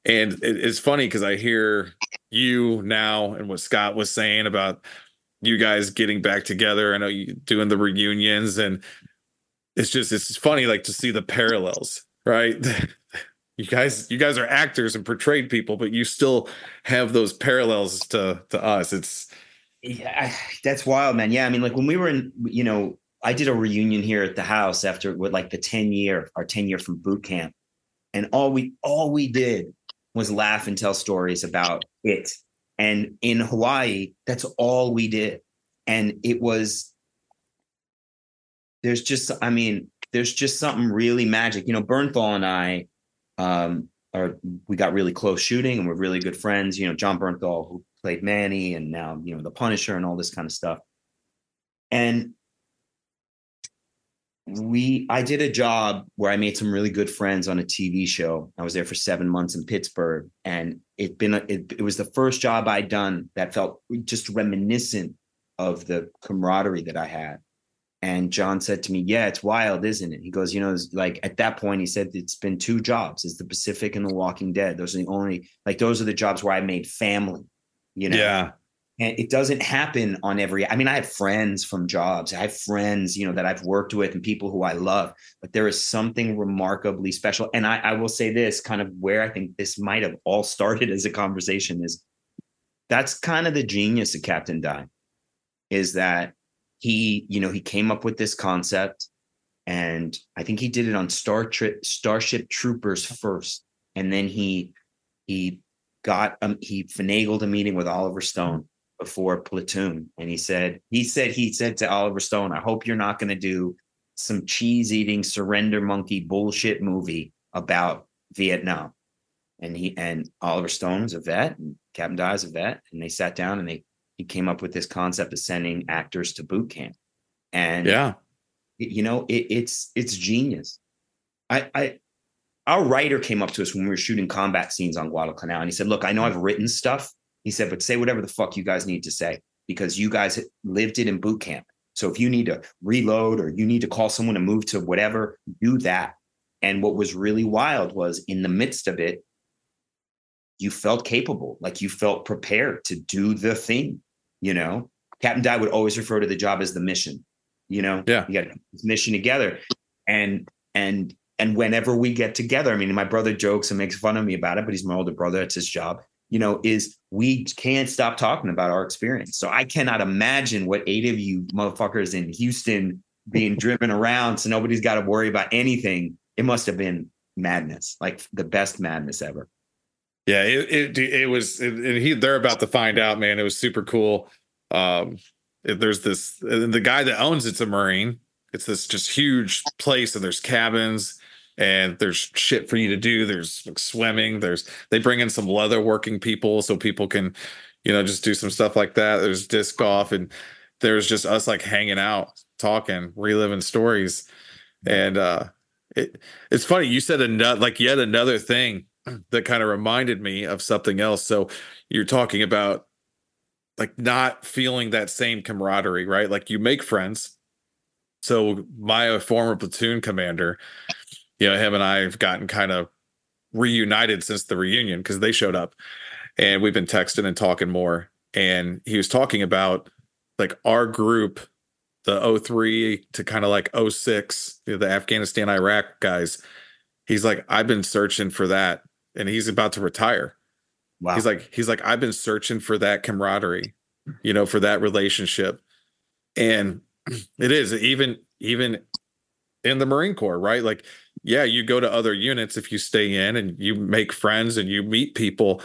and it, it's funny because I hear you now and what Scott was saying about you guys getting back together. I know you doing the reunions, and it's just it's funny like to see the parallels, right? you guys you guys are actors and portrayed people, but you still have those parallels to to us. It's yeah, that's wild, man. Yeah, I mean, like when we were in, you know, I did a reunion here at the house after with like the 10 year, our 10 year from boot camp. And all we all we did was laugh and tell stories about it. And in Hawaii, that's all we did. And it was, there's just, I mean, there's just something really magic. You know, Bernthal and I um, are, we got really close shooting and we're really good friends. You know, Jon Bernthal, who played Manny and now, you know, the Punisher and all this kind of stuff. And we I did a job where I made some really good friends on a TV show. I was there for seven months in Pittsburgh, and it been a, it, it was the first job I'd done that felt just reminiscent of the camaraderie that I had. And John said to me, "Yeah, it's wild, isn't it?" He goes, "You know, like at that point, he said it's been two jobs: it's the Pacific and the Walking Dead. Those are the only like those are the jobs where I made family. You know, yeah and it doesn't happen on every i mean i have friends from jobs i have friends you know that i've worked with and people who i love but there is something remarkably special and i, I will say this kind of where i think this might have all started as a conversation is that's kind of the genius of Captain Dye is that he you know he came up with this concept and i think he did it on star trip starship troopers first and then he he got um, he finagled a meeting with oliver stone before Platoon, and he said he said he said to Oliver Stone, "I hope you're not going to do some cheese eating surrender monkey bullshit movie about Vietnam." and he and Oliver Stone was a vet, and Captain Dye is a vet, and they sat down and they he came up with this concept of sending actors to boot camp, and yeah, you know it, it's it's genius. I I our writer came up to us when we were shooting combat scenes on Guadalcanal, and he said, "Look, I know I've written stuff." He said, "But say whatever the fuck you guys need to say because you guys lived it in boot camp. So if you need to reload or you need to call someone to move to whatever, do that." And what was really wild was in the midst of it, you felt capable, like you felt prepared to do the thing. You know, Captain Dye would always refer to the job as the mission. You know, yeah, you got this mission together, and and and whenever we get together, I mean, my brother jokes and makes fun of me about it, but he's my older brother. It's his job. You know, is we can't stop talking about our experience. So I cannot imagine what eight of you motherfuckers in Houston being driven around, so nobody's got to worry about anything. It must have been madness, like the best madness ever. Yeah, it it, it was, it, and he they're about to find out, man. It was super cool. Um, there's this the guy that owns it's a Marine. It's this just huge place, and there's cabins and there's shit for you to do. There's like swimming. There's they bring in some leather working people so people can, you know, just do some stuff like that. There's disc golf, and there's just us like hanging out, talking, reliving stories, and uh, it it's funny. You said another like yet another thing that kind of reminded me of something else. So you're talking about like not feeling that same camaraderie, right? Like you make friends. So my uh, former platoon commander, you know, him and I have gotten kind of reunited since the reunion because they showed up and we've been texting and talking more. And he was talking about like our group, the 03 to kind of like 06, the Afghanistan, Iraq guys. He's like, I've been searching for that and he's about to retire. Wow. He's like, he's like, I've been searching for that camaraderie, you know, for that relationship. And it is even, even in the Marine Corps, right? Like, yeah, you go to other units if you stay in and you make friends and you meet people.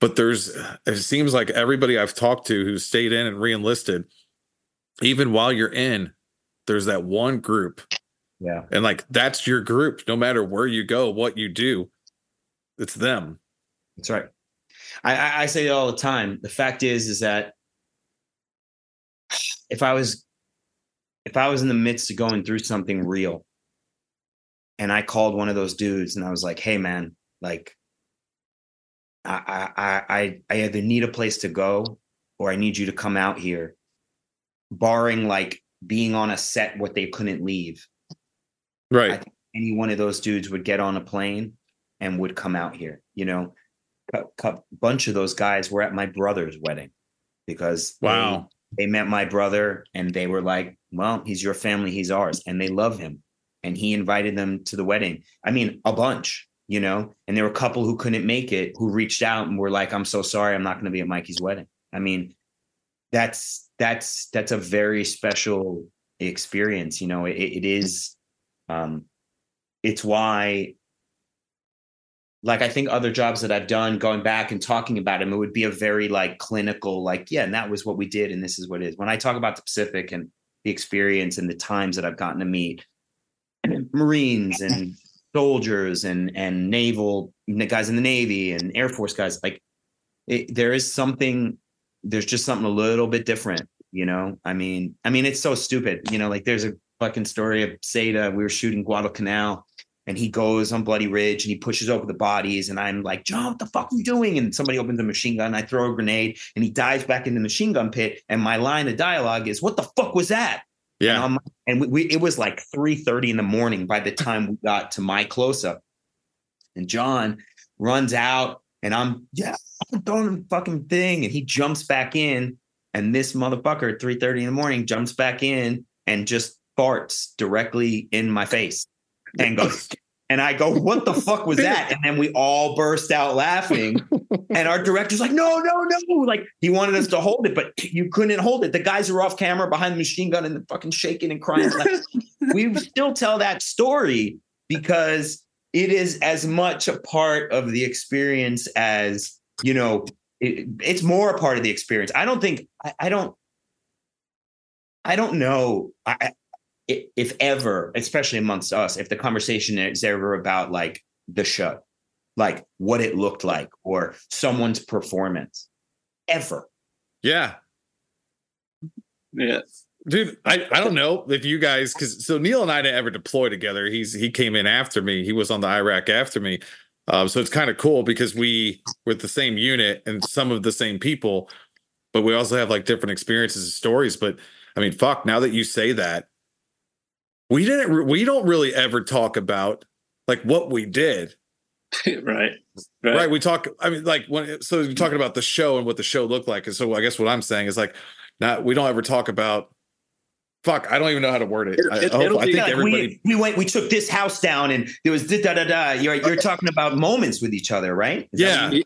But there's, it seems like everybody I've talked to who stayed in and reenlisted, even while you're in, there's that one group. Yeah. And like, that's your group, no matter where you go, what you do it's them. That's right. I, I say it all the time. The fact is, is that if I was if I was in the midst of going through something real and I called one of those dudes and I was like, hey man, like I I I I either need a place to go or I need you to come out here, barring like being on a set what they couldn't leave. Right. any one of those dudes would get on a plane and would come out here. You know, a, bunch of those guys were at my brother's wedding because wow, they, they met my brother and they were like, "Well, he's your family, he's ours," and they love him. And he invited them to the wedding. I mean, a bunch, you know. And there were a couple who couldn't make it who reached out and were like, "I'm so sorry, I'm not going to be at Mikey's wedding." I mean, that's that's that's a very special experience. You know, it, it is. Um, it's why like I think other jobs that I've done, going back and talking about them, it would be a very like clinical, like, yeah, and that was what we did, and this is what it is. When I talk about the Pacific and the experience and the times that I've gotten to meet Marines and soldiers and and naval guys in the Navy and Air Force guys, like it, there is something, there's just something a little bit different, you know. I mean, I mean, it's so stupid, you know. Like there's a fucking story of Seda. We were shooting Guadalcanal and he goes on Bloody Ridge and he pushes over the bodies. And I'm like, John, what the fuck are you doing? And somebody opens a machine gun. I throw a grenade and he dives back in the machine gun pit. And my line of dialogue is, What the fuck was that? Yeah. And, and we, we, it was like 3 30 in the morning by the time we got to my close up. And John runs out and I'm, yeah, I'm throwing the fucking thing. And he jumps back in. And this motherfucker at 3 30 in the morning jumps back in and just farts directly in my face and goes, and I go, what the fuck was that? And then we all burst out laughing. And our director's like, no, no, no. Like he wanted us to hold it, but you couldn't hold it. The guys are off camera behind the machine gun and fucking shaking and crying. Like, we still tell that story because it is as much a part of the experience as, you know, it, it's more a part of the experience. I don't think, I, I don't, I don't know. I, if ever, especially amongst us, if the conversation is ever about like the show, like what it looked like or someone's performance ever. Yeah. Yeah. Dude, I, I don't know if you guys because so Neil and I didn't ever deploy together. He's he came in after me. He was on the Iraq after me. Um, so it's kind of cool because we with the same unit and some of the same people, but we also have like different experiences and stories. But I mean, fuck, now that you say that, we didn't re- we don't really ever talk about like what we did. right. Right. Right. We talk, I mean, like when so you're talking about the show and what the show looked like. And so I guess what I'm saying is like not we don't ever talk about fuck, I don't even know how to word it. It- I, it- I hope- I think like everybody we, we went, we took this house down and there was da da da. You're you're talking about moments with each other, right? Is Yeah. Yeah,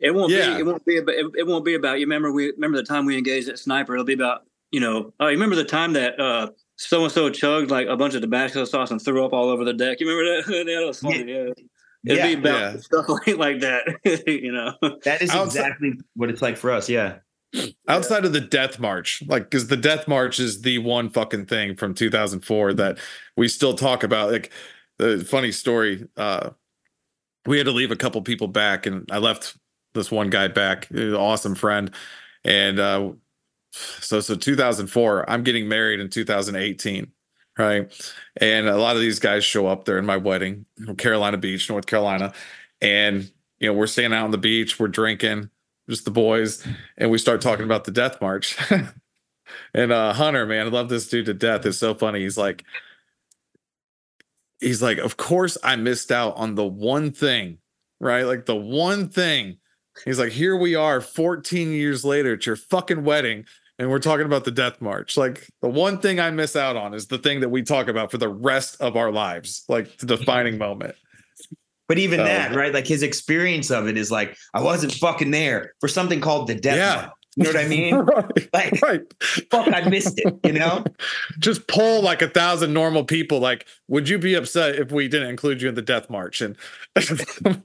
it won't Yeah. be. It won't be. About, it, it won't be about. You remember we remember the time we engaged at sniper. It'll be about you know. Oh, you remember the time that uh so and so chugged like a bunch of Tabasco sauce and threw up all over the deck. You remember that? yeah, that was funny. Yeah. It'd Yeah. be about Yeah. stuff like, like that. you know. That is Outside- exactly what it's like for us. Yeah. outside of the death march like because the death march is the one fucking thing from 2004 that we still talk about like the funny story uh we had to leave a couple people back and i left this one guy back an awesome friend and uh so so 2004 i'm getting married in 2018 right? And a lot of these guys show up there in my wedding carolina beach north carolina. And you know we're staying out on the beach we're drinking just the boys and we start talking about the death march. And uh hunter man i love this dude to death. It's so funny. He's like he's like of course i missed out on the one thing right? Like the one thing. He's like here we are 14 years later at your fucking wedding and we're talking about the death march like the one thing i miss out on is the thing that we talk about for the rest of our lives like the defining moment But even So- that, right? Like his experience of it is like, I wasn't fucking there for something called the death. Yeah. March. You know what I mean? right, Like, right fuck, I missed it, you know? just pull like a thousand normal people like would you be upset if we didn't include you in the death march and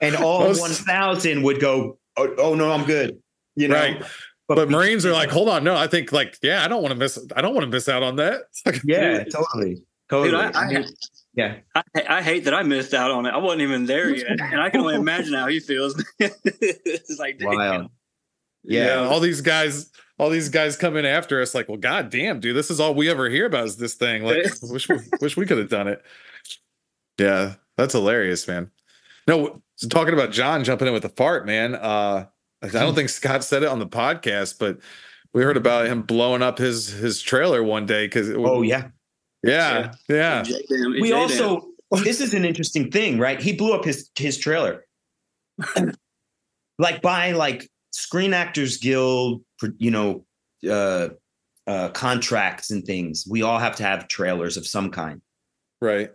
And all Most- 1,000 would go, oh, oh, no, I'm good. You know? Right. But marines are like hold on no i think like yeah i don't want to miss i don't want to miss out on that yeah, totally. Totally. Dude, I, I, yeah. I, I hate that I missed out on it. I wasn't even there yet, and I can only imagine how he feels. it's like, damn. Wild. yeah. Yeah. all these guys all these guys come in after us like well god damn dude this is all we ever hear about is this thing like wish we wish we could have done it yeah that's hilarious man no so talking about john jumping in with a fart man uh i don't think scott said it on the podcast but we heard about him blowing up his his trailer one day because Oh, yeah. yeah yeah. J-Dam- we J-Dam. also this is an interesting thing right? He blew up his his trailer. Like by like screen actors guild you know uh uh contracts and things. We all have to have trailers of some kind. Right.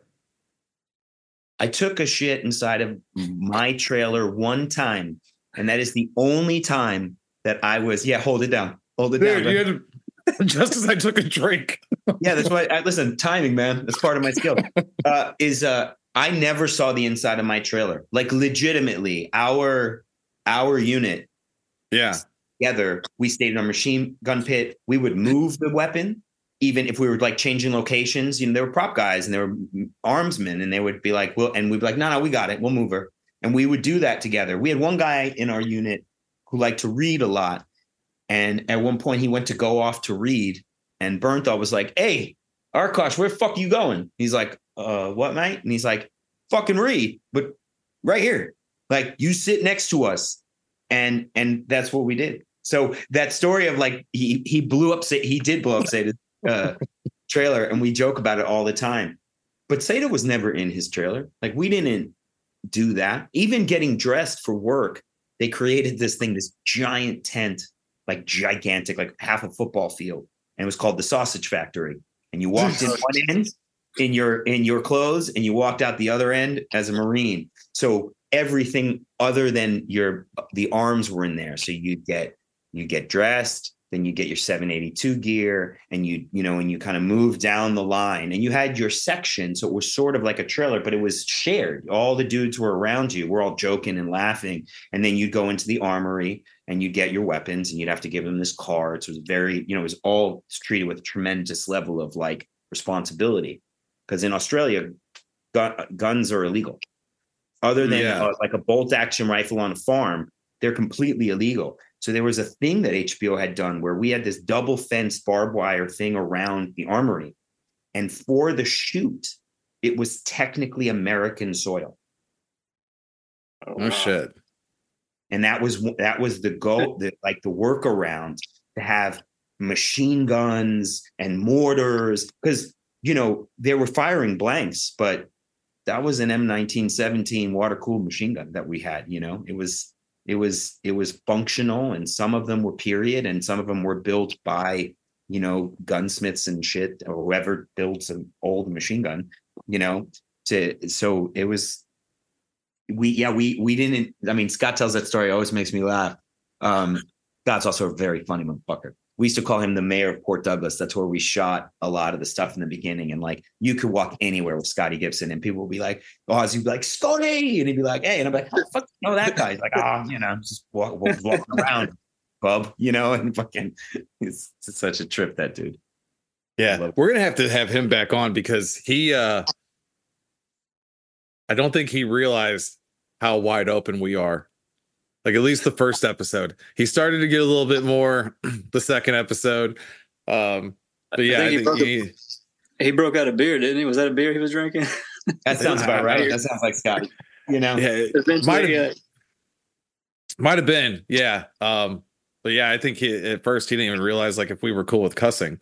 I took a shit inside of my trailer one time and that is the only time that i was yeah hold it down hold it down you had to, just as i took a drink yeah, that's why. I, listen, timing, man. That's part of my skill. Uh, is uh, I never saw the inside of my trailer. Like, legitimately, our our unit yeah together, we stayed in our machine gun pit. We would move the weapon, even if we were like changing locations. You know, there were prop guys and there were armsmen, and they would be like, "Well," and we'd be like, "No, no, we got it. We'll move her." And we would do that together. We had one guy in our unit who liked to read a lot, and at one point, he went to go off to read, and Bernthal was like, "Hey, Arkosh, where the fuck you going?" He's like, "Uh, what, mate?" And he's like, "Fucking read, but right here, like you sit next to us." And and that's what we did. So that story of like he he blew up, he did blow up Seda's uh, trailer, and we joke about it all the time. But Sata was never in his trailer. Like we didn't do that. Even getting dressed for work, they created this thing, this giant tent, like gigantic, like half a football field, and it was called the Sausage Factory. And you walked in one end in your in your clothes, and you walked out the other end as a Marine. So everything other than your the arms were in there. So you get you get dressed, then you get your 782 gear, and you you know, and you kind of move down the line, and you had your section. So it was sort of like a trailer, but it was shared. All the dudes were around you. We're all joking and laughing, and then you'd go into the armory and you'd get your weapons, and you'd have to give them this card. So it was very, you know, it was all treated with a tremendous level of like responsibility, because in Australia, gun, guns are illegal. other than Yeah. uh, like a bolt action rifle on a farm, they're completely illegal. So there was a thing that HBO had done where we had this double fence barbed wire thing around the armory. And for the shoot, it was technically American soil. Oh, Oh wow. shit. And that was that was the go the like the workaround to have machine guns and mortars because you know they were firing blanks, but that was an M1917 water cooled machine gun that we had. You know, it was it was it was functional, and some of them were period, and some of them were built by you know gunsmiths and shit or whoever built an old machine gun. You know, to so it was we yeah we we didn't. I mean, Scott tells that story always makes me laugh. Um, Scott's also a very funny motherfucker. We used to call him the mayor of Port Douglas. That's where we shot a lot of the stuff in the beginning. And like you could walk anywhere with Scotty Gibson and people would be like, Oz, you'd be like, Scotty. And he'd be like, hey. And I'm like, how the fuck you know that guy? He's like, ah, you know, just walk, walk, walking around, bub, you know, and fucking it's, it's such a trip, that dude. Yeah, we're gonna have to have him back on because he uh I don't think he realized how wide open we are. Like at least the first episode. He started to get a little bit more the second episode. Um but yeah, I he think broke, he, a, he broke out a beer, didn't he? Was that a beer he was drinking? That sounds about right. That sounds like Scotty, you know? yeah, it might have might have been. Yeah. Um but yeah, I think he at first he didn't even realize like if we were cool with cussing.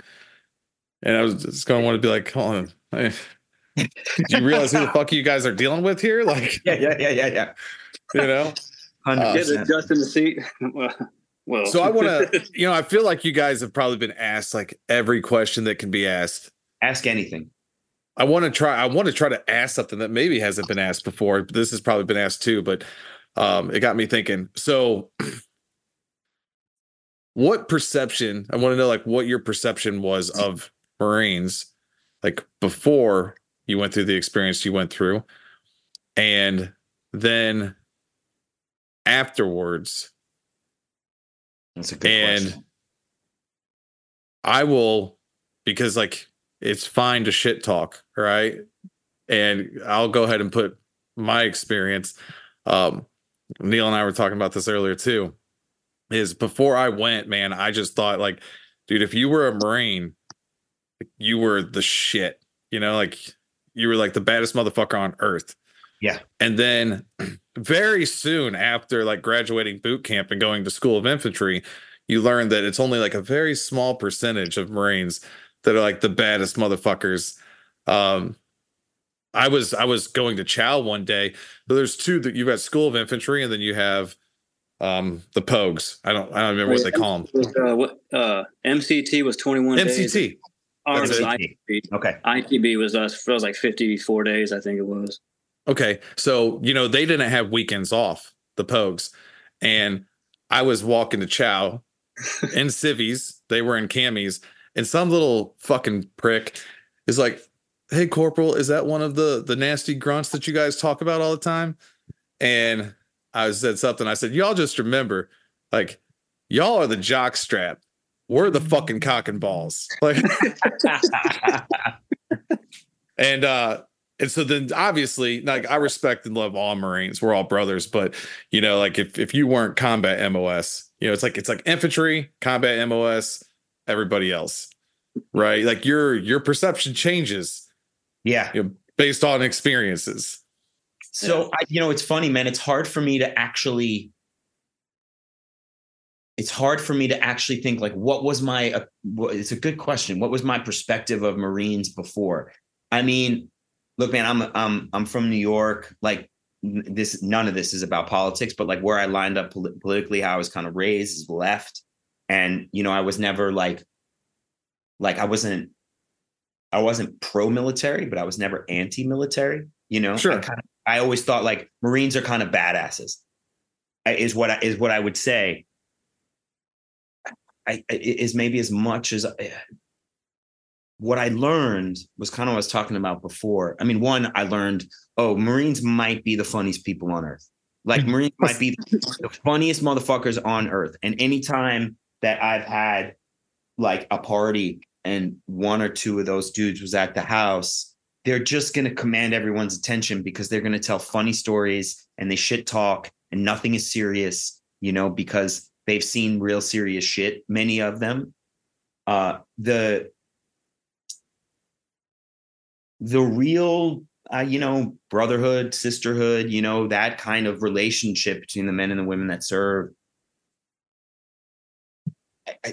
And I was just going to want to be like, hold on. hey, Do you realize who the fuck you guys are dealing with here? Like, Yeah, yeah, yeah, yeah, yeah. you know? Hundred Uh, get percent. adjust in the seat. well, well. So I want to, you know, I feel like you guys have probably been asked like every question that can be asked. Ask anything. I want to try. I want to try to ask something that maybe hasn't been asked before. This has probably been asked too, but um, it got me thinking. So, what perception? I want to know like what your perception was of Marines, like before you went through the experience you went through, and then afterwards. That's a good And- question. I will because like it's fine to shit talk, right? And I'll go ahead and put my experience. Um, Neil and I were talking about this earlier too. Is before I went, man, I just thought like, dude, if you were a Marine, you were the shit. You know, like you were like the baddest motherfucker on earth. Yeah. And then very soon after like graduating boot camp and going to school of infantry, you learn that it's only like a very small percentage of Marines that are like the baddest motherfuckers. Um, I was I was going to Chow one day. But there's two that you've got School of Infantry, and then you have um the Pogues. I don't I don't remember what they call them. Was, uh, what, uh, MCT was 21 days. MCT. Ours That's was. ITB. Okay. ITB was us. It was like 54 days, I think it was. Okay, so you know they didn't have weekends off, the Pogues, and I was walking to Chow in civvies. They were in camis, and some little fucking prick is like, "Hey, Corporal, is that one of the the nasty grunts that you guys talk about all the time?" And I said something. I said, "Y'all just remember, like, y'all are the jock strap. We're the fucking cock and balls." Like, and uh and so then obviously like i respect and love all marines we're all brothers but you know like if if you weren't combat mos you know it's like it's like infantry combat mos everybody else right like your your perception changes yeah. you know, based on experiences So I, you know, it's funny, man. It's hard for me to actually. It's hard for me to actually think like, what was my? Uh, it's a good question. What was my perspective of Marines before? I mean, look, man, I'm I'm I'm from New York. Like this, none of this is about politics, but like where I lined up pol- politically, how I was kind of raised is left, and you know, I was never like, like I wasn't. I wasn't pro-military, but I was never anti-military. You know, Sure. I kind of I always thought like Marines are kind of badasses. Is what I, is what I would say. I, I is maybe as much as eh, what I learned was kind of what I was talking about before. I mean, one, I learned, oh, Marines might be the funniest people on earth. Like Marines might be the funniest motherfuckers on earth. And anytime that I've had like a party and one or two of those dudes was at the house, they're just going to command everyone's attention because they're going to tell funny stories and they shit talk and nothing is serious, you know, because they've seen real serious shit, many of them. Uh, the the real uh, you know brotherhood sisterhood you know that kind of relationship between the men and the women that serve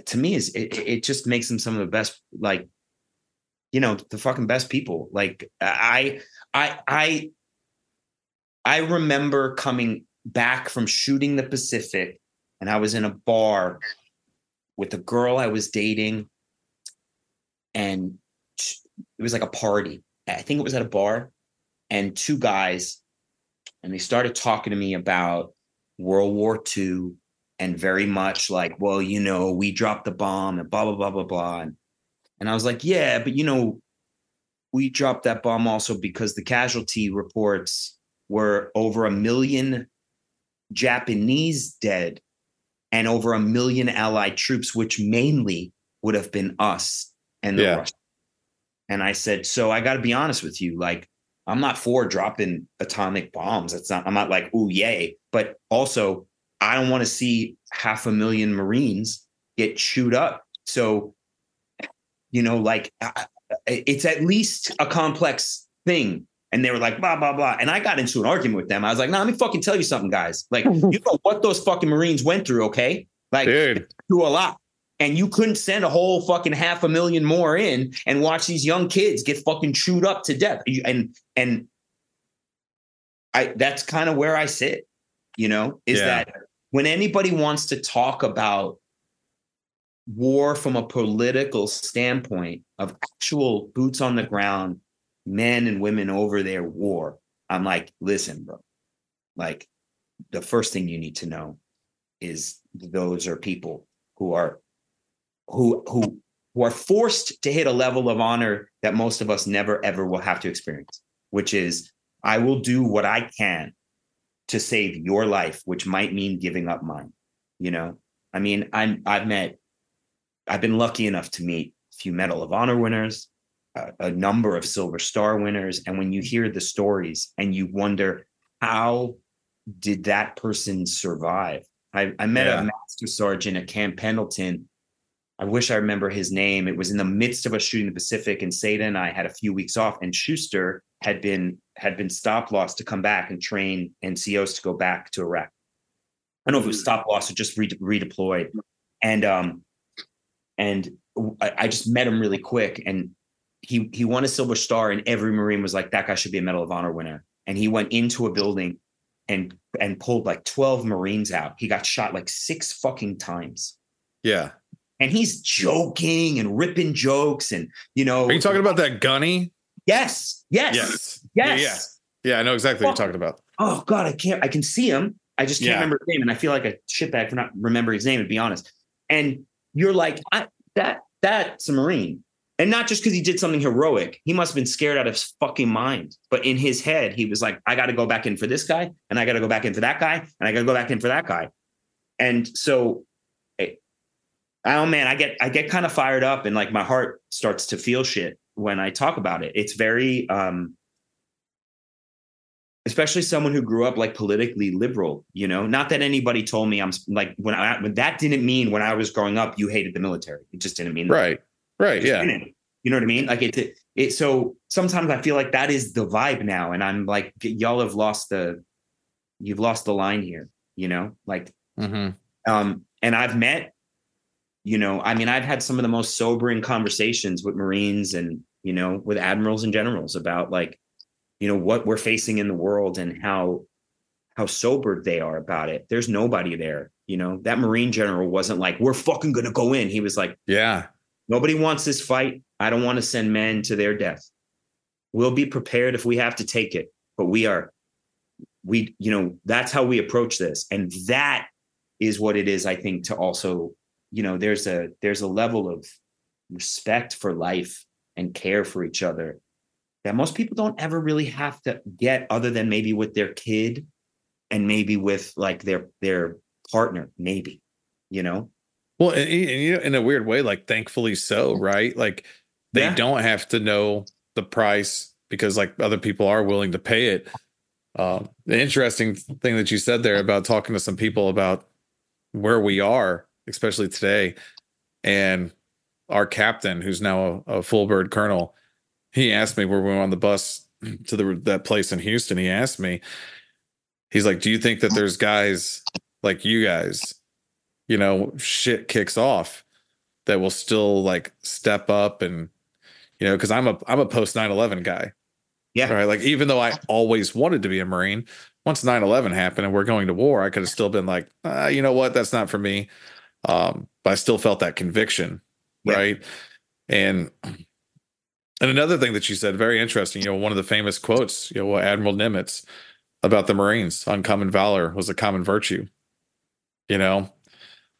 to me is it, it just makes them some of the best like you know the fucking best people. Like i i i i remember coming back from shooting the pacific and i was in a bar with a girl i was dating and it was like a party i think it was at a bar and two guys and they started talking to me about world war ii and very much like, well, you know, we dropped the bomb and blah blah blah blah blah. And, and I was like, yeah, but you know, we dropped that bomb also because the casualty reports were over a million Japanese dead and over a million Allied troops, which mainly would have been us and the yeah. Russians. And I said, so I got to be honest with you, like I'm not for dropping atomic bombs. It's not. I'm not like, ooh, yay. But also, I don't want to see half a million Marines get chewed up. So, you know, like it's at least a complex thing. And they were like, blah, blah, blah. And I got into an argument with them. I was like, no, nah, let me fucking tell you something, guys. Like, you know what those fucking Marines went through, okay? Like, Dude. through a lot. And you couldn't send a whole fucking half a million more in and watch these young kids get fucking chewed up to death. And, and, I, that's kind of where I sit, you know, is yeah. that when anybody wants to talk about war from a political standpoint of actual boots on the ground, men and women over their war, I'm like, listen, bro, like the first thing you need to know is those are people who are who who who are forced to hit a level of honor that most of us never ever will have to experience, which is I will do what I can to save your life, which might mean giving up mine. You know, I mean, I'm I've met, I've been lucky enough to meet a few Medal of Honor winners, a, a number of Silver Star winners, and when you hear the stories and you wonder how did that person survive? I, I met yeah. a master sergeant at Camp Pendleton. I wish I remember his name. It was in the midst of us shooting the Pacific, and Seda and I had a few weeks off, and Schuster had been had been stop loss to come back and train NCOs to go back to Iraq. I don't know if it was stop loss or just re- redeployed. And um, and I, I just met him really quick, and he he won a Silver Star, and every Marine was like, that guy should be a Medal of Honor winner. And he went into a building and and pulled like 12 Marines out. He got shot like six fucking times. Yeah. And he's joking and ripping jokes. And you know, are you talking about that gunny? Yes. Yes. Yes. Yes. Yeah. Yeah. yeah I know exactly what you're talking about. Oh, oh God, I can't. I can see him. I just can't yeah. remember his name, and I feel like a shitbag for not remembering his name. To be honest, and you're like that. That's a Marine, and not just because he did something heroic. He must have been scared out of his fucking mind. But in his head, he was like, "I got to go back in for this guy, and I got to go back in for that guy, and I got to go back in for that guy." And so oh man, I get I get kind of fired up and like my heart starts to feel shit when I talk about it. It's very um especially someone who grew up like politically liberal, you know, not that anybody told me I'm like when I when that didn't mean when I was growing up you hated the military. It just didn't mean that. Right. Right, yeah. Didn't. You know what I mean? Like it, it it so sometimes I feel like that is the vibe now and I'm like y'all have lost the you've lost the line here, you know? Like mm-hmm. um and I've met you know, I mean, I've had some of the most sobering conversations with Marines and, you know, with admirals and generals about like, you know, what we're facing in the world and how how sobered they are about it. There's nobody there. You know, that Marine general wasn't like, we're fucking gonna go in. He was like, Yeah, nobody wants this fight. I don't want to send men to their death. We'll be prepared if we have to take it, but we are we, you know, that's how we approach this. And that is what it is, I think, to also you know there's a there's a level of respect for life and care for each other that most people don't ever really have to get other than maybe with their kid and maybe with like their their partner maybe you know well and, and in a weird way like thankfully so right like they yeah. don't have to know the price because like other people are willing to pay it. Um, the interesting thing that you said there about talking to some people about where we are, especially today, and our captain, who's now a, a full bird colonel, he asked me where we were on the bus to the that place in Houston. He asked me, he's like, "Do you think that there's guys like you guys, you know, shit kicks off that will still like step up and you know, because I'm a I'm a post 9-11 guy. Yeah. Right. Like even though I always wanted to be a Marine, once 9-11 happened and we're going to war, I could have still been like, uh, you know what, that's not for me. Um, but I still felt that conviction. Yeah. Right. And and another thing that she said, very interesting, you know, one of the famous quotes, you know, Admiral Nimitz about the Marines, uncommon valor was a common virtue. You know,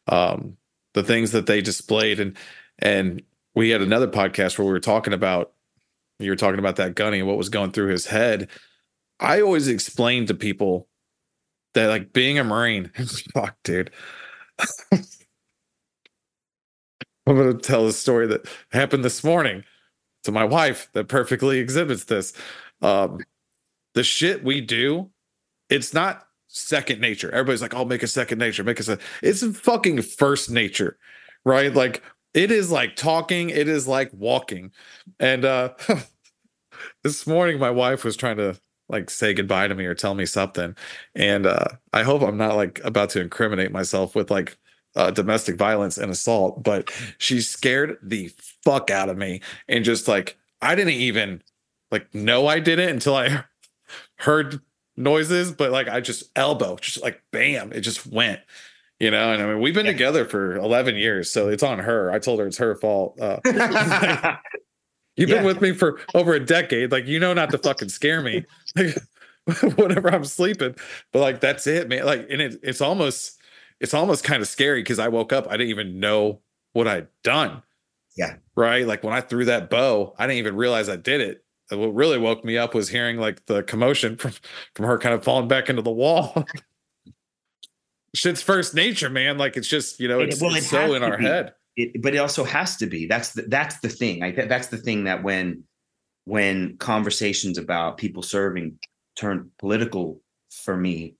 um, the things that they displayed and and we had another podcast where we were talking about you were talking about that gunny and what was going through his head. I always explain to people that like being a Marine, fuck, dude. I'm gonna tell a story that happened this morning to my wife that perfectly exhibits this. Um, the shit we do, it's not second nature. Everybody's like, "I'll make a second nature, make a." It's fucking first nature, right? Like it is like talking, it is like walking. And uh this morning my wife was trying to like say goodbye to me or tell me something. And uh I hope I'm not like about to incriminate myself with like uh, domestic violence and assault, but she scared the fuck out of me and just like I didn't even like know I did it until I heard noises, but like I just elbow, just like bam, it just went you know? And i mean we've been Yeah. together for 11 years so it's on her. I told her it's her fault uh, you've been with me for over a decade like you know not to fucking scare me like, whenever i'm sleeping but like that's it man like and it, it's almost it's almost kind of scary because i woke up i didn't even know what i'd done Yeah. right like when i threw that bow i didn't even realize i did it And what really woke me up was hearing like the commotion from from her kind of falling back into the wall shit's first nature, man. Like it's just you know And it- it's, well, it's it so in our be. head. it, but it also has to be that's the, that's the thing i that's the thing that when when conversations about people serving turn political for me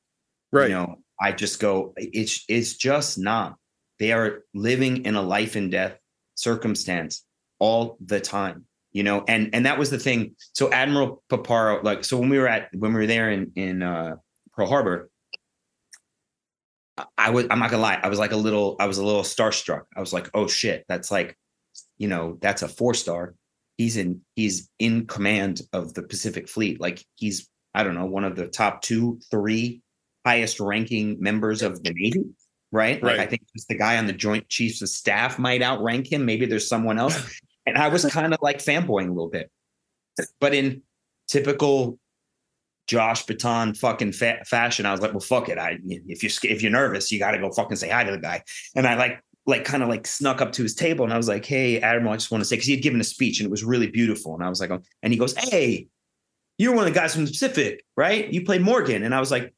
Right. you know i just go it's it's just not they are living in a life and death circumstance all the time you know and and that was the thing so admiral paparo like so when we were at when we were there in in uh pearl harbor I- was I'm not gonna lie, I was like a little I was a little starstruck. I was like, oh shit, that's like, you know, that's a four star. He's in he's in command of the Pacific Fleet. Like he's, I don't know, one of the top two, three highest ranking members of the Navy. Right. Like I think just the guy on the Joint Chiefs of Staff might outrank him. Maybe there's someone else. And I was kind of like fanboying a little bit. But in typical Josh Bitton fucking fa- fashion. I was like, well, fuck it. I if you're if you're nervous, you got to go fucking say hi to the guy. And I like like kind of like snuck up to his table and I was like, hey, Admiral, I just want to say because he had given a speech and it was really beautiful. And I was like, oh, and he goes, hey, you're one of the guys from the Pacific, right? You played Morgan. And I was like,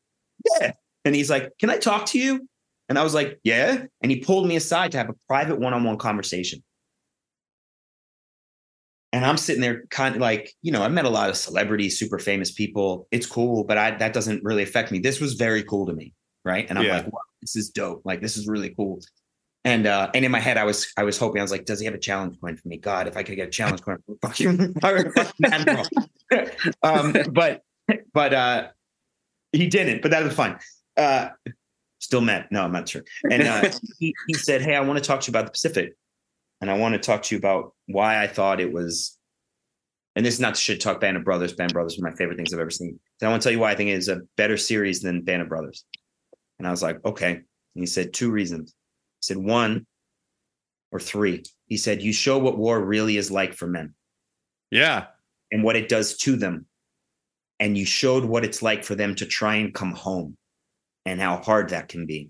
yeah. And he's like, can I talk to you? And I was like, yeah. And he pulled me aside to have a private one-on-one conversation. And I'm sitting there kind of like, you know, I've met a lot of celebrities, super famous people. It's cool, but I that doesn't really affect me. This was very cool to me. Right. And I'm Yeah. like, wow, this is dope. Like this is really cool. And uh, and in my head, I was I was hoping I was like, does he have a challenge coin for me? God, if I could get a challenge coin, fuck you, um, but but uh, he didn't. But that was fine. Uh, still met. No, I'm not sure. And uh, he he said, hey, I want to talk to you about the Pacific, and I want to talk to you about why I thought it was. And this is not to shit talk Band of Brothers. Band of Brothers are my favorite things I've ever seen. So I want to tell you why I think it is a better series than Band of Brothers. And I was like, okay. And he said two reasons. He said one or three. He said, you show what war really is like for men Yeah. and what it does to them. And you showed what it's like for them to try and come home and how hard that can be.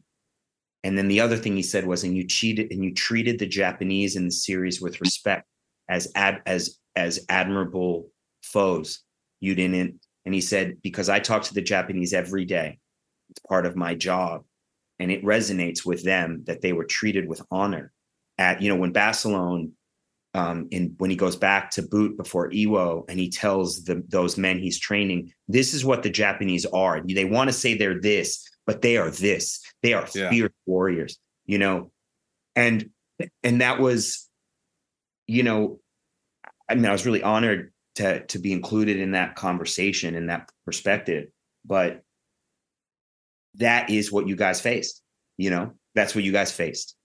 And then the other thing he said was, and you cheated and you treated the Japanese in the series with respect as ad, as as admirable foes. You didn't. And he said, because I talk to the Japanese every day, it's part of my job. And it resonates with them that they were treated with honor. At you know, when Basilone um, in when he goes back to boot before Iwo and he tells the, those men he's training, this is what the Japanese are. They want to say they're this, but they are this. They are yeah. fierce warriors, you know, and and that was, you know, I mean, I was really honored to to be included in that conversation and that perspective, but that is what you guys faced, you know, that's what you guys faced,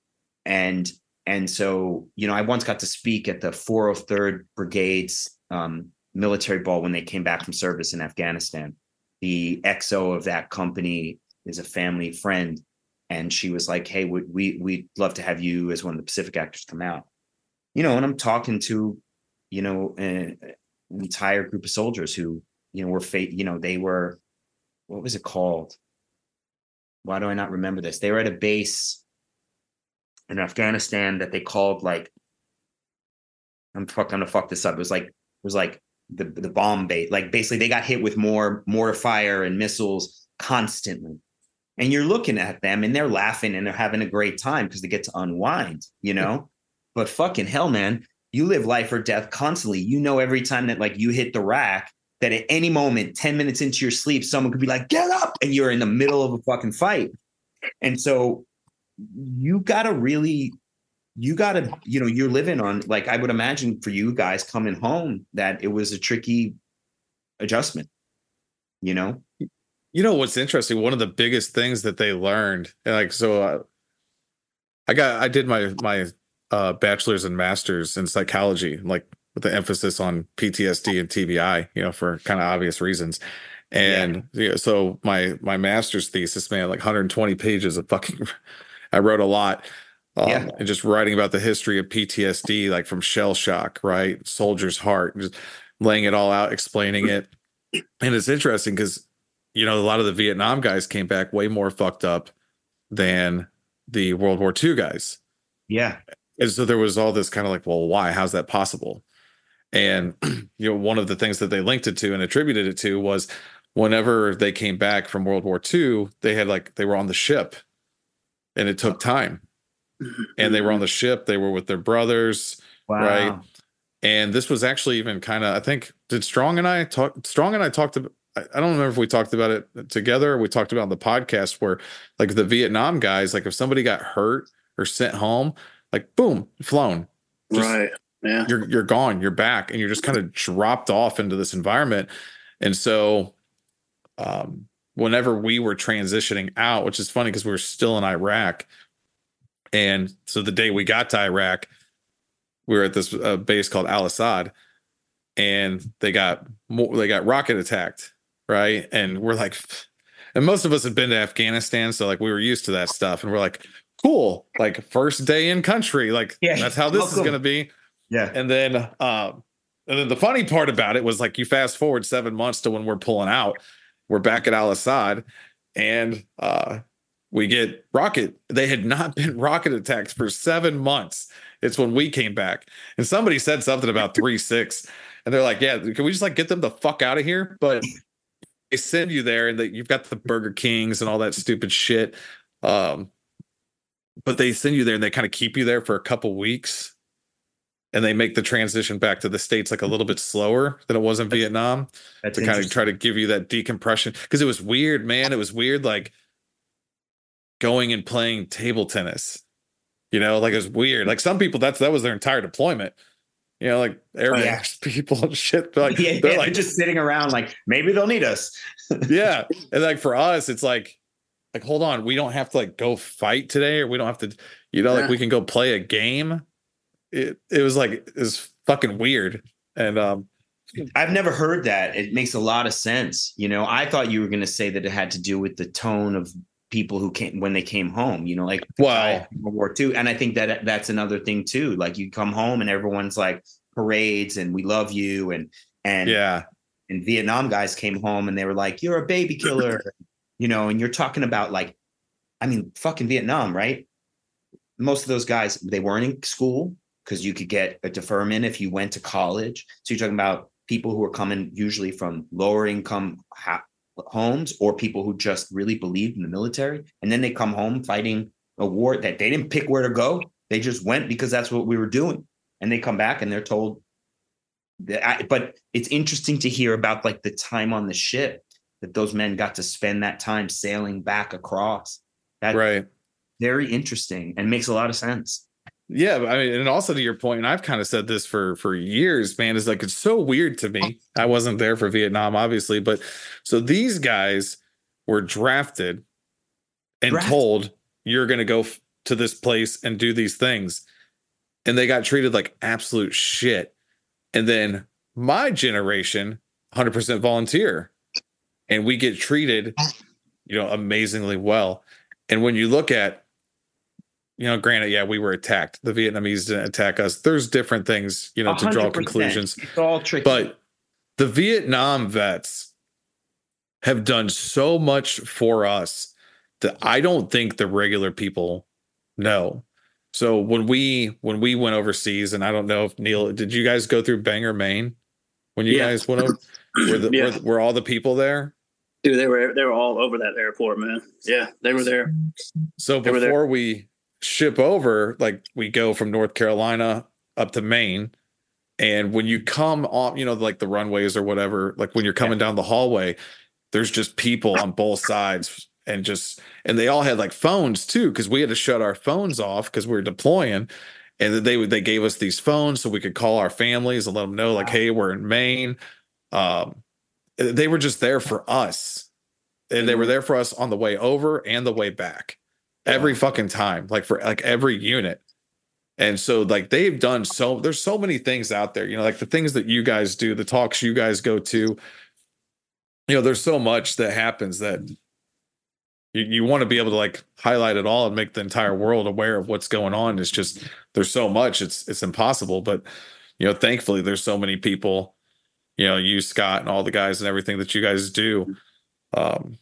and and so, you know, I once got to speak at the 403rd Brigade's um, military ball when they came back from service in Afghanistan. The XO of that company is a family friend, and she was like, "Hey, we, we we'd love to have you as one of the Pacific actors come out." You know, and I'm talking to, you know, an entire group of soldiers who, you know, were fate. You know, they were, what was it called? Why do I not remember this? They were at a base in Afghanistan that they called like I'm fuck I'm gonna fuck this up. It was like it was like the the bomb bait. Like basically they got hit with more mortar fire and missiles constantly. And you're looking at them and they're laughing and they're having a great time because they get to unwind, you know? But fucking hell, man, you live life or death constantly. You know every time that like you hit the rack that at any moment, 10 minutes into your sleep, someone could be like, get up, and you're in the middle of a fucking fight. And so you gotta really you gotta you know you're living on like i would imagine for you guys coming home that it was a tricky adjustment you know? You know what's interesting? One of the biggest things that they learned like so uh, i got i did my my uh bachelor's and master's in psychology like with the emphasis on ptsd and tbi you know for kind of obvious reasons. And yeah. yeah so my my master's thesis man like 120 pages of fucking I wrote a lot. Um, yeah. and just writing about the history of PTSD, like from shell shock, right? Soldier's heart, just laying it all out, explaining it. And it's interesting because, you know, a lot of the Vietnam guys came back way more fucked up than the World War II guys. Yeah. And so there was all this kind of like, well, why? How's that possible? And, you know, one of the things that they linked it to and attributed it to was whenever they came back from World War II, they had like, they were on the ship and it took time. And they were on the ship, they were with their brothers, wow. right? And this was actually even kind of, I think, did Strong and I talk? Strong and I talked about. I don't remember if we talked about it together. we talked about on the podcast where, like, the Vietnam guys, like, if somebody got hurt or sent home, like, boom, flown. Just, right. Yeah. You're you're gone. You're back, and you're just kind of dropped off into this environment. And so, um, whenever we were transitioning out, which is funny because we were still in Iraq. And so the day we got to Iraq, we were at this uh, base called Al Asad, and they got they got rocket attacked, right? And we're like, and most of us had been to Afghanistan, so like we were used to that stuff, and we're like, cool, like first day in country, like yeah, that's how this welcome. is gonna be. Yeah. And then, um, and then the funny part about it was like you fast forward seven months to when we're pulling out, we're back at Al Asad, and uh, we get rocket. They had not been rocket attacks for seven months. It's when we came back, and somebody said something about three six, and they're like, "Yeah, can we just like get them the fuck out of here?" But they send you there, and that you've got the Burger Kings and all that stupid shit. Um, but they send you there, and they kind of keep you there for a couple weeks and they make the transition back to the states like a little bit slower than it was in Vietnam That's to kind of try to give you that decompression because it was weird, man. It was weird, like going and playing table tennis. You know, like it was weird. Like some people, that's that was their entire deployment. You know, like Air oh, yeah. people and shit. Like yeah, they're yeah, like just sitting around, like maybe they'll need us. yeah, and like for us, it's like, like hold on, we don't have to like go fight today, or we don't have to, you know, like we can go play a game it it was like it was fucking weird. And um I've never heard that. It makes a lot of sense. You know, I thought you were going to say that it had to do with the tone of people who came when they came home. You know, like wow, World War II. And I think that that's another thing too. Like you come home and everyone's like parades and we love you and and yeah. And Vietnam guys came home and they were like, "You're a baby killer," you know. And you're talking about like, I mean, fucking Vietnam, right? Most of those guys they weren't in school because you could get a deferment if you went to college. So you're talking about people who are coming usually from lower income ha- homes or people who just really believed in the military. And then they come home fighting a war that they didn't pick where to go. They just went because that's what we were doing. and they come back and they're told that I, but it's interesting to hear about like the time on the ship that those men got to spend that time sailing back across That's right very interesting and makes a lot of sense yeah i mean and also to your point and i've kind of said this for for years man is like it's so weird to me. I wasn't there for vietnam obviously but so these guys were drafted and Drafted. told you're going to go f- to this place and do these things and they got treated like absolute shit. And then my generation 100% volunteer and we get treated you know amazingly well. And when you look at you know granted yeah we were attacked the vietnamese didn't attack us there's different things you know to draw conclusions it's all tricky but the Vietnam vets have done so much for us that I don't think the regular people know. So when we when we went overseas, and I don't know if Neil, did you guys go through Bangor, Maine? When you Yeah. guys went over, were, the, Yeah. were, were all the people there? Dude, they were they were all over that airport, man. Yeah, they were there. So They were there. before we ship over, like we go from North Carolina up to Maine, and when you come off, you know, like the runways or whatever, like when you're coming down the hallway, there's just people on both sides, and just and they all had like phones too, because we had to shut our phones off because we were deploying. And they they gave us these phones so we could call our families and let them know, like, Wow. hey, we're in Maine. Um, they were just there for us, and they were Mhm. there for us on the way over and the way back every Wow. fucking time like for like every unit. And so like they've done so there's so many things out there you know like the things that you guys do the talks you guys go to. You know there's so much that happens that you, you want to be able to like highlight it all and make the entire world aware of what's going on. It's just there's so much it's it's impossible. But you know thankfully there's so many people you know you scott and all the guys and everything that you guys do um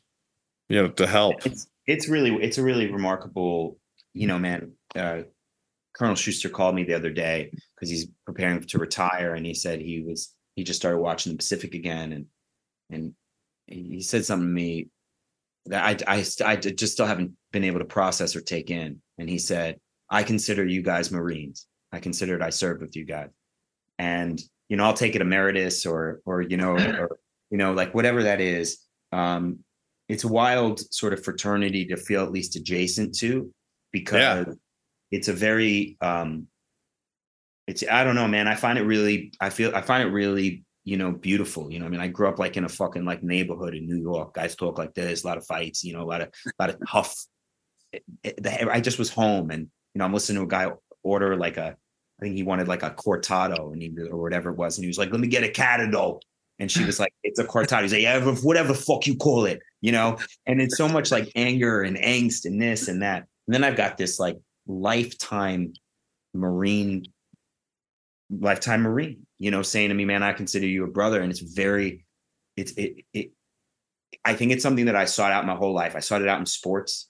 you know to help. It's it's really it's a really remarkable you know man uh colonel schuster called me the other day because he's preparing to retire and he said he was he just started watching the pacific again and and he said something to me that I, I, I just still haven't been able to process or take in. And he said, I consider you guys Marines. I considered I served with you guys. And, you know, I'll take it emeritus or, or, you know, or, you know, like whatever that is. Um, it's a wild sort of fraternity to feel at least adjacent to because Yeah. it's a very, um, it's, I don't know, man. I find it really, I feel, I find it really you know, beautiful. You know, I mean, I grew up like in a fucking like neighborhood in New York. Guys talk like this, a lot of fights, you know, a lot of a lot of tough. It- it- the- I just was home, and you know, I'm listening to a guy order like a, I think he wanted like a cortado, and he or whatever it was, and he was like, "Let me get a catado," and she was like, "It's a cortado." He's like, "Yeah, whatever the fuck you call it," you know, and it's so much like anger and angst and this and that. And then I've got this like lifetime Marine lifetime marine you know saying to me man i consider you a brother. And it's very it's it, it i think it's something that i sought out my whole life. I sought it out in sports.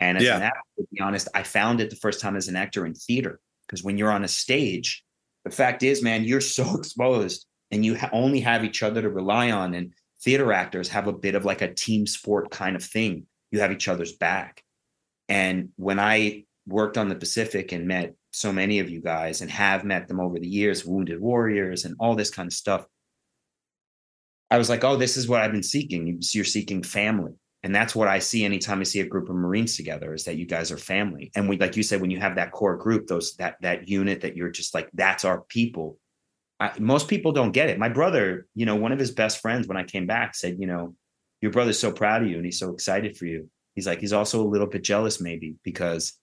And as Yeah. an actor to be honest i found it the first time as an actor in theater. Because when you're on a stage the fact is man you're so exposed and you ha- only have each other to rely on. And theater actors have a bit of like a team sport kind of thing you have each other's back and when i worked on the pacific and met so many of you guys and have met them over the years, wounded warriors and all this kind of stuff. I was like, oh, this is what I've been seeking. You- You're seeking family. And that's what I see anytime I see a group of Marines together is that you guys are family. And we, like you said, when you have that core group, those that that unit that you're just like, that's our people. I, most people don't get it. My brother, you know, one of his best friends when I came back said, you know, your brother's so proud of you and he's so excited for you. He's like, he's also a little bit jealous, maybe, because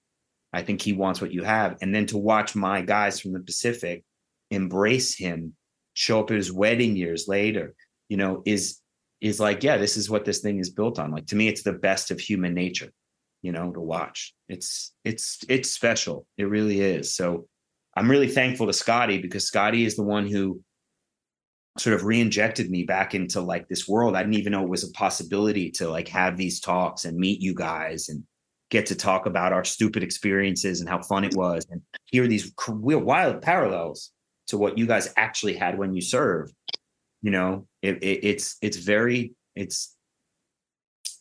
I think he wants what you have. And then to watch my guys from the Pacific embrace him, show up at his wedding years later, you know, is is like, yeah, this is what this thing is built on. Like to me, it's the best of human nature, you know, to watch. It's it's it's special. It really is. So I'm really thankful to Scotty because Scotty is the one who sort of re-injected me back into like this world. I didn't even know it was a possibility to like have these talks and meet you guys and get to talk about our stupid experiences and how fun it was and hear these wild parallels to what you guys actually had when you served. You know it, it, it's it's very it's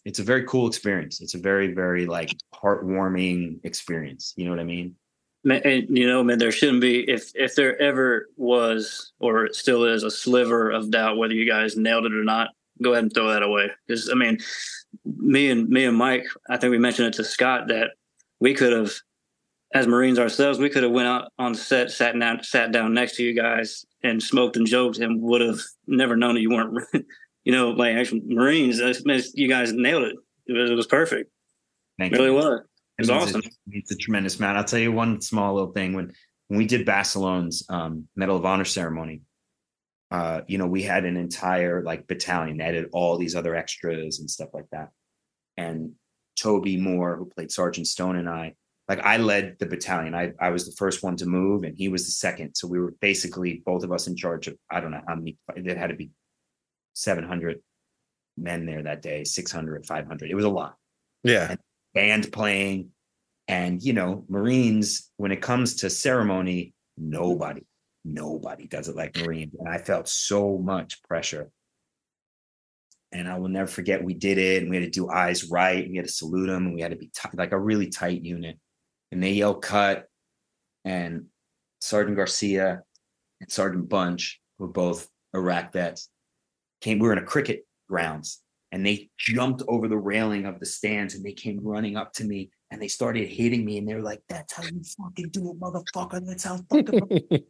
it's a very cool experience. It's a very very like heartwarming experience. You know what i mean and, you know, man, there shouldn't be if if there ever was or it still is a sliver of doubt whether you guys nailed it or not. Go ahead and throw that away because I mean, me and me and Mike, I think we mentioned it to Scott that we could have, as Marines ourselves, we could have went out on set, sat down, sat down next to you guys and smoked and joked, and would have never known that you weren't, you know, like actual Marines. I mean, You guys nailed it. It was, it was perfect. Thank it really you. was. It was it awesome. It's a tremendous amount. I'll tell you one small little thing. When when we did Basilone's um, Medal of Honor ceremony, uh, you know, we had an entire like battalion that had all these other extras and stuff like that. And Toby Moore, who played Sergeant Stone, and I, like I led the battalion. I, I was the first one to move, and he was the second. So we were basically both of us in charge of I don't know how many. It had to be 700 men there that day, 600, 500. It was a lot. Yeah. And band playing. And, you know, Marines, when it comes to ceremony, nobody, nobody does it like Marines. And I felt so much pressure. And I will never forget we did it and we had to do eyes right. We had to salute them and we had to be t- like a really tight unit. And they yelled cut. And Sergeant Garcia and Sergeant Bunch were both Iraq vets. Came, we were in a cricket grounds and they jumped over the railing of the stands and they came running up to me and they started hitting me and they were like, "That's how you fucking do it, motherfucker. That's how fucking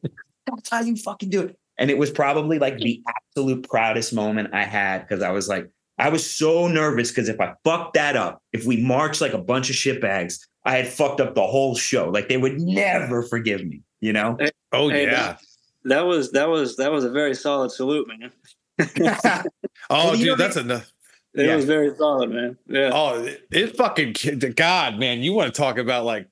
that's how you fucking do it." And it was probably like the absolute proudest moment I had because I was like, I was so nervous because if I fucked that up, if we marched like a bunch of shitbags, I had fucked up the whole show. Like they would never forgive me, you know? Oh hey, yeah. That, that was that was that was a very solid salute, man. oh, dude, that's enough. It yeah. was very solid, man. Yeah. Oh, it, it fucking God, man. You want to talk about like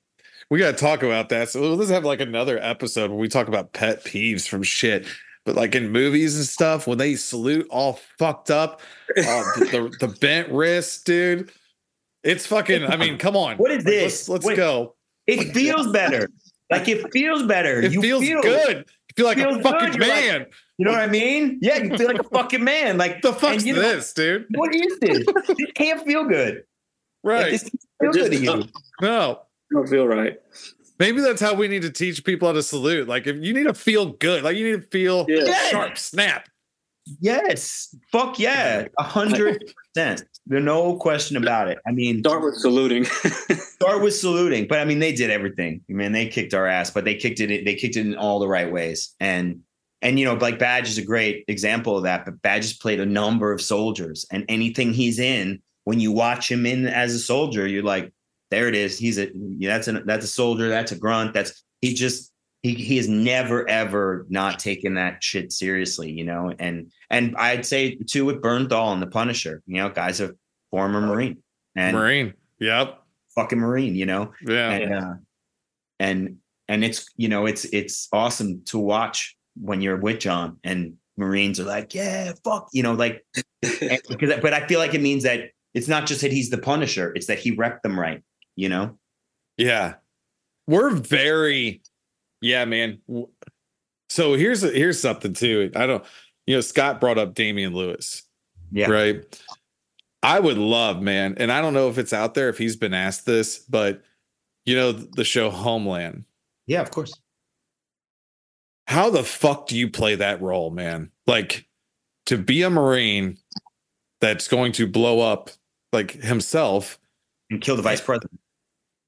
we got to talk about that. So let's have like another episode where we talk about pet peeves from shit. But like in movies and stuff, when they salute all fucked up, uh, the, the, the bent wrist, dude. It's fucking. I mean, come on. What is this? Let's, let's Wait, go. It feels better. Like it feels better. It you feels feel, good. You feel like a fucking man. Like, you know what I mean? Yeah, you feel like a fucking man. Like the fuck's you know, this, dude? What is this? it can't feel good. Right. Like, feel good to you. No. Don't feel right. Maybe that's how we need to teach people how to salute. Like if you need to feel good, like you need to feel yeah. sharp, snap. Yes. Fuck yeah. A hundred percent. There's no question about it. I mean, start with saluting. start with saluting. But I mean, they did everything. I mean, they kicked our ass, but they kicked it. They kicked it in all the right ways. And and you know, like Badge is a great example of that. But Badge has played a number of soldiers, and anything he's in, when you watch him in as a soldier, you're like, there it is. He's a that's a that's a soldier. That's a grunt. That's he just he he has never ever not taken that shit seriously, you know. And and I'd say too with Bernthal and the Punisher, you know, guys a former Marine and Marine, yep, fucking Marine, you know, yeah, and uh, and and it's you know it's it's awesome to watch when you're with Jon and Marines are like, yeah, fuck, you know, like because but I feel like it means that it's not just that he's the Punisher, it's that he wrecked them right, you know. Yeah, we're very yeah, man. So here's here's something too. I don't, you know, Scott brought up Damian Lewis. Yeah. Right. I would love, man, and I don't know if it's out there if he's been asked this, but you know the show Homeland. Yeah, of course. How the fuck do you play that role, man? Like to be a Marine that's going to blow up like himself and kill the vice president.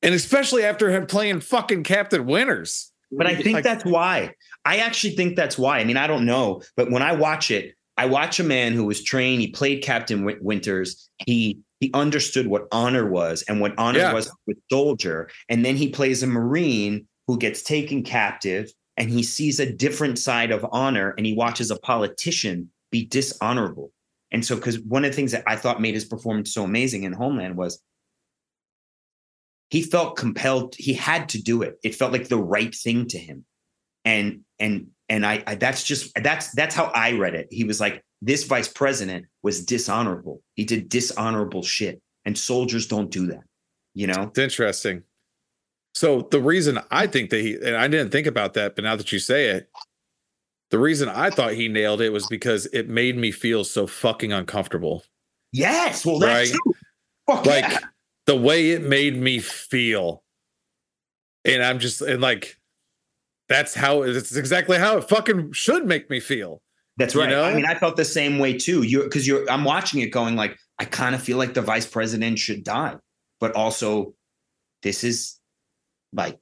And especially after him playing fucking Captain Winters. But I think like, that's why. I actually think that's why. I mean, I don't know, but when I watch it, I watch a man who was trained. He played Captain Winters. He he understood what honor was and what honor yeah. was with soldier. And then he plays a Marine who gets taken captive and he sees a different side of honor and he watches a politician be dishonorable. And so, because one of the things that I thought made his performance so amazing in Homeland was he felt compelled he had to do it. It felt like the right thing to him. And and and I, I, that's just that's that's how i read it. He was like this vice president was dishonorable. He did dishonorable shit and soldiers don't do that you know? It's interesting. So the reason i think that he and i didn't think about that but now that you say it the reason i thought he nailed it was because it made me feel so fucking uncomfortable. Yes well that's right? true. Fuck like yeah the way it made me feel And I'm just and like that's how it's exactly how it fucking should make me feel. That's You right. know? I mean, I felt the same way too. You because you're I'm watching it going like, I kind of feel like the vice president should die, but also this is like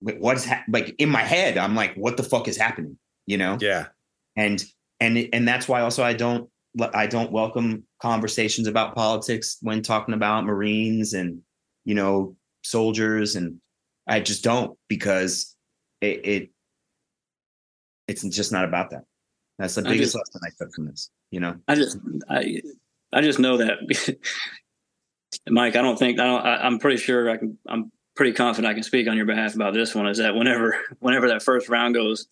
what is ha- like in my head, I'm like, what the fuck is happening? You know? Yeah. and and and that's why also I don't I don't welcome conversations about politics when talking about Marines and you know soldiers and I just don't because it, it it's just not about that. That's the I biggest just- lesson I took from this. You know, I just I I just know that Mike, I don't think I don't I, I'm pretty sure I can I'm pretty confident I can speak on your behalf about this one is that whenever whenever that first round goes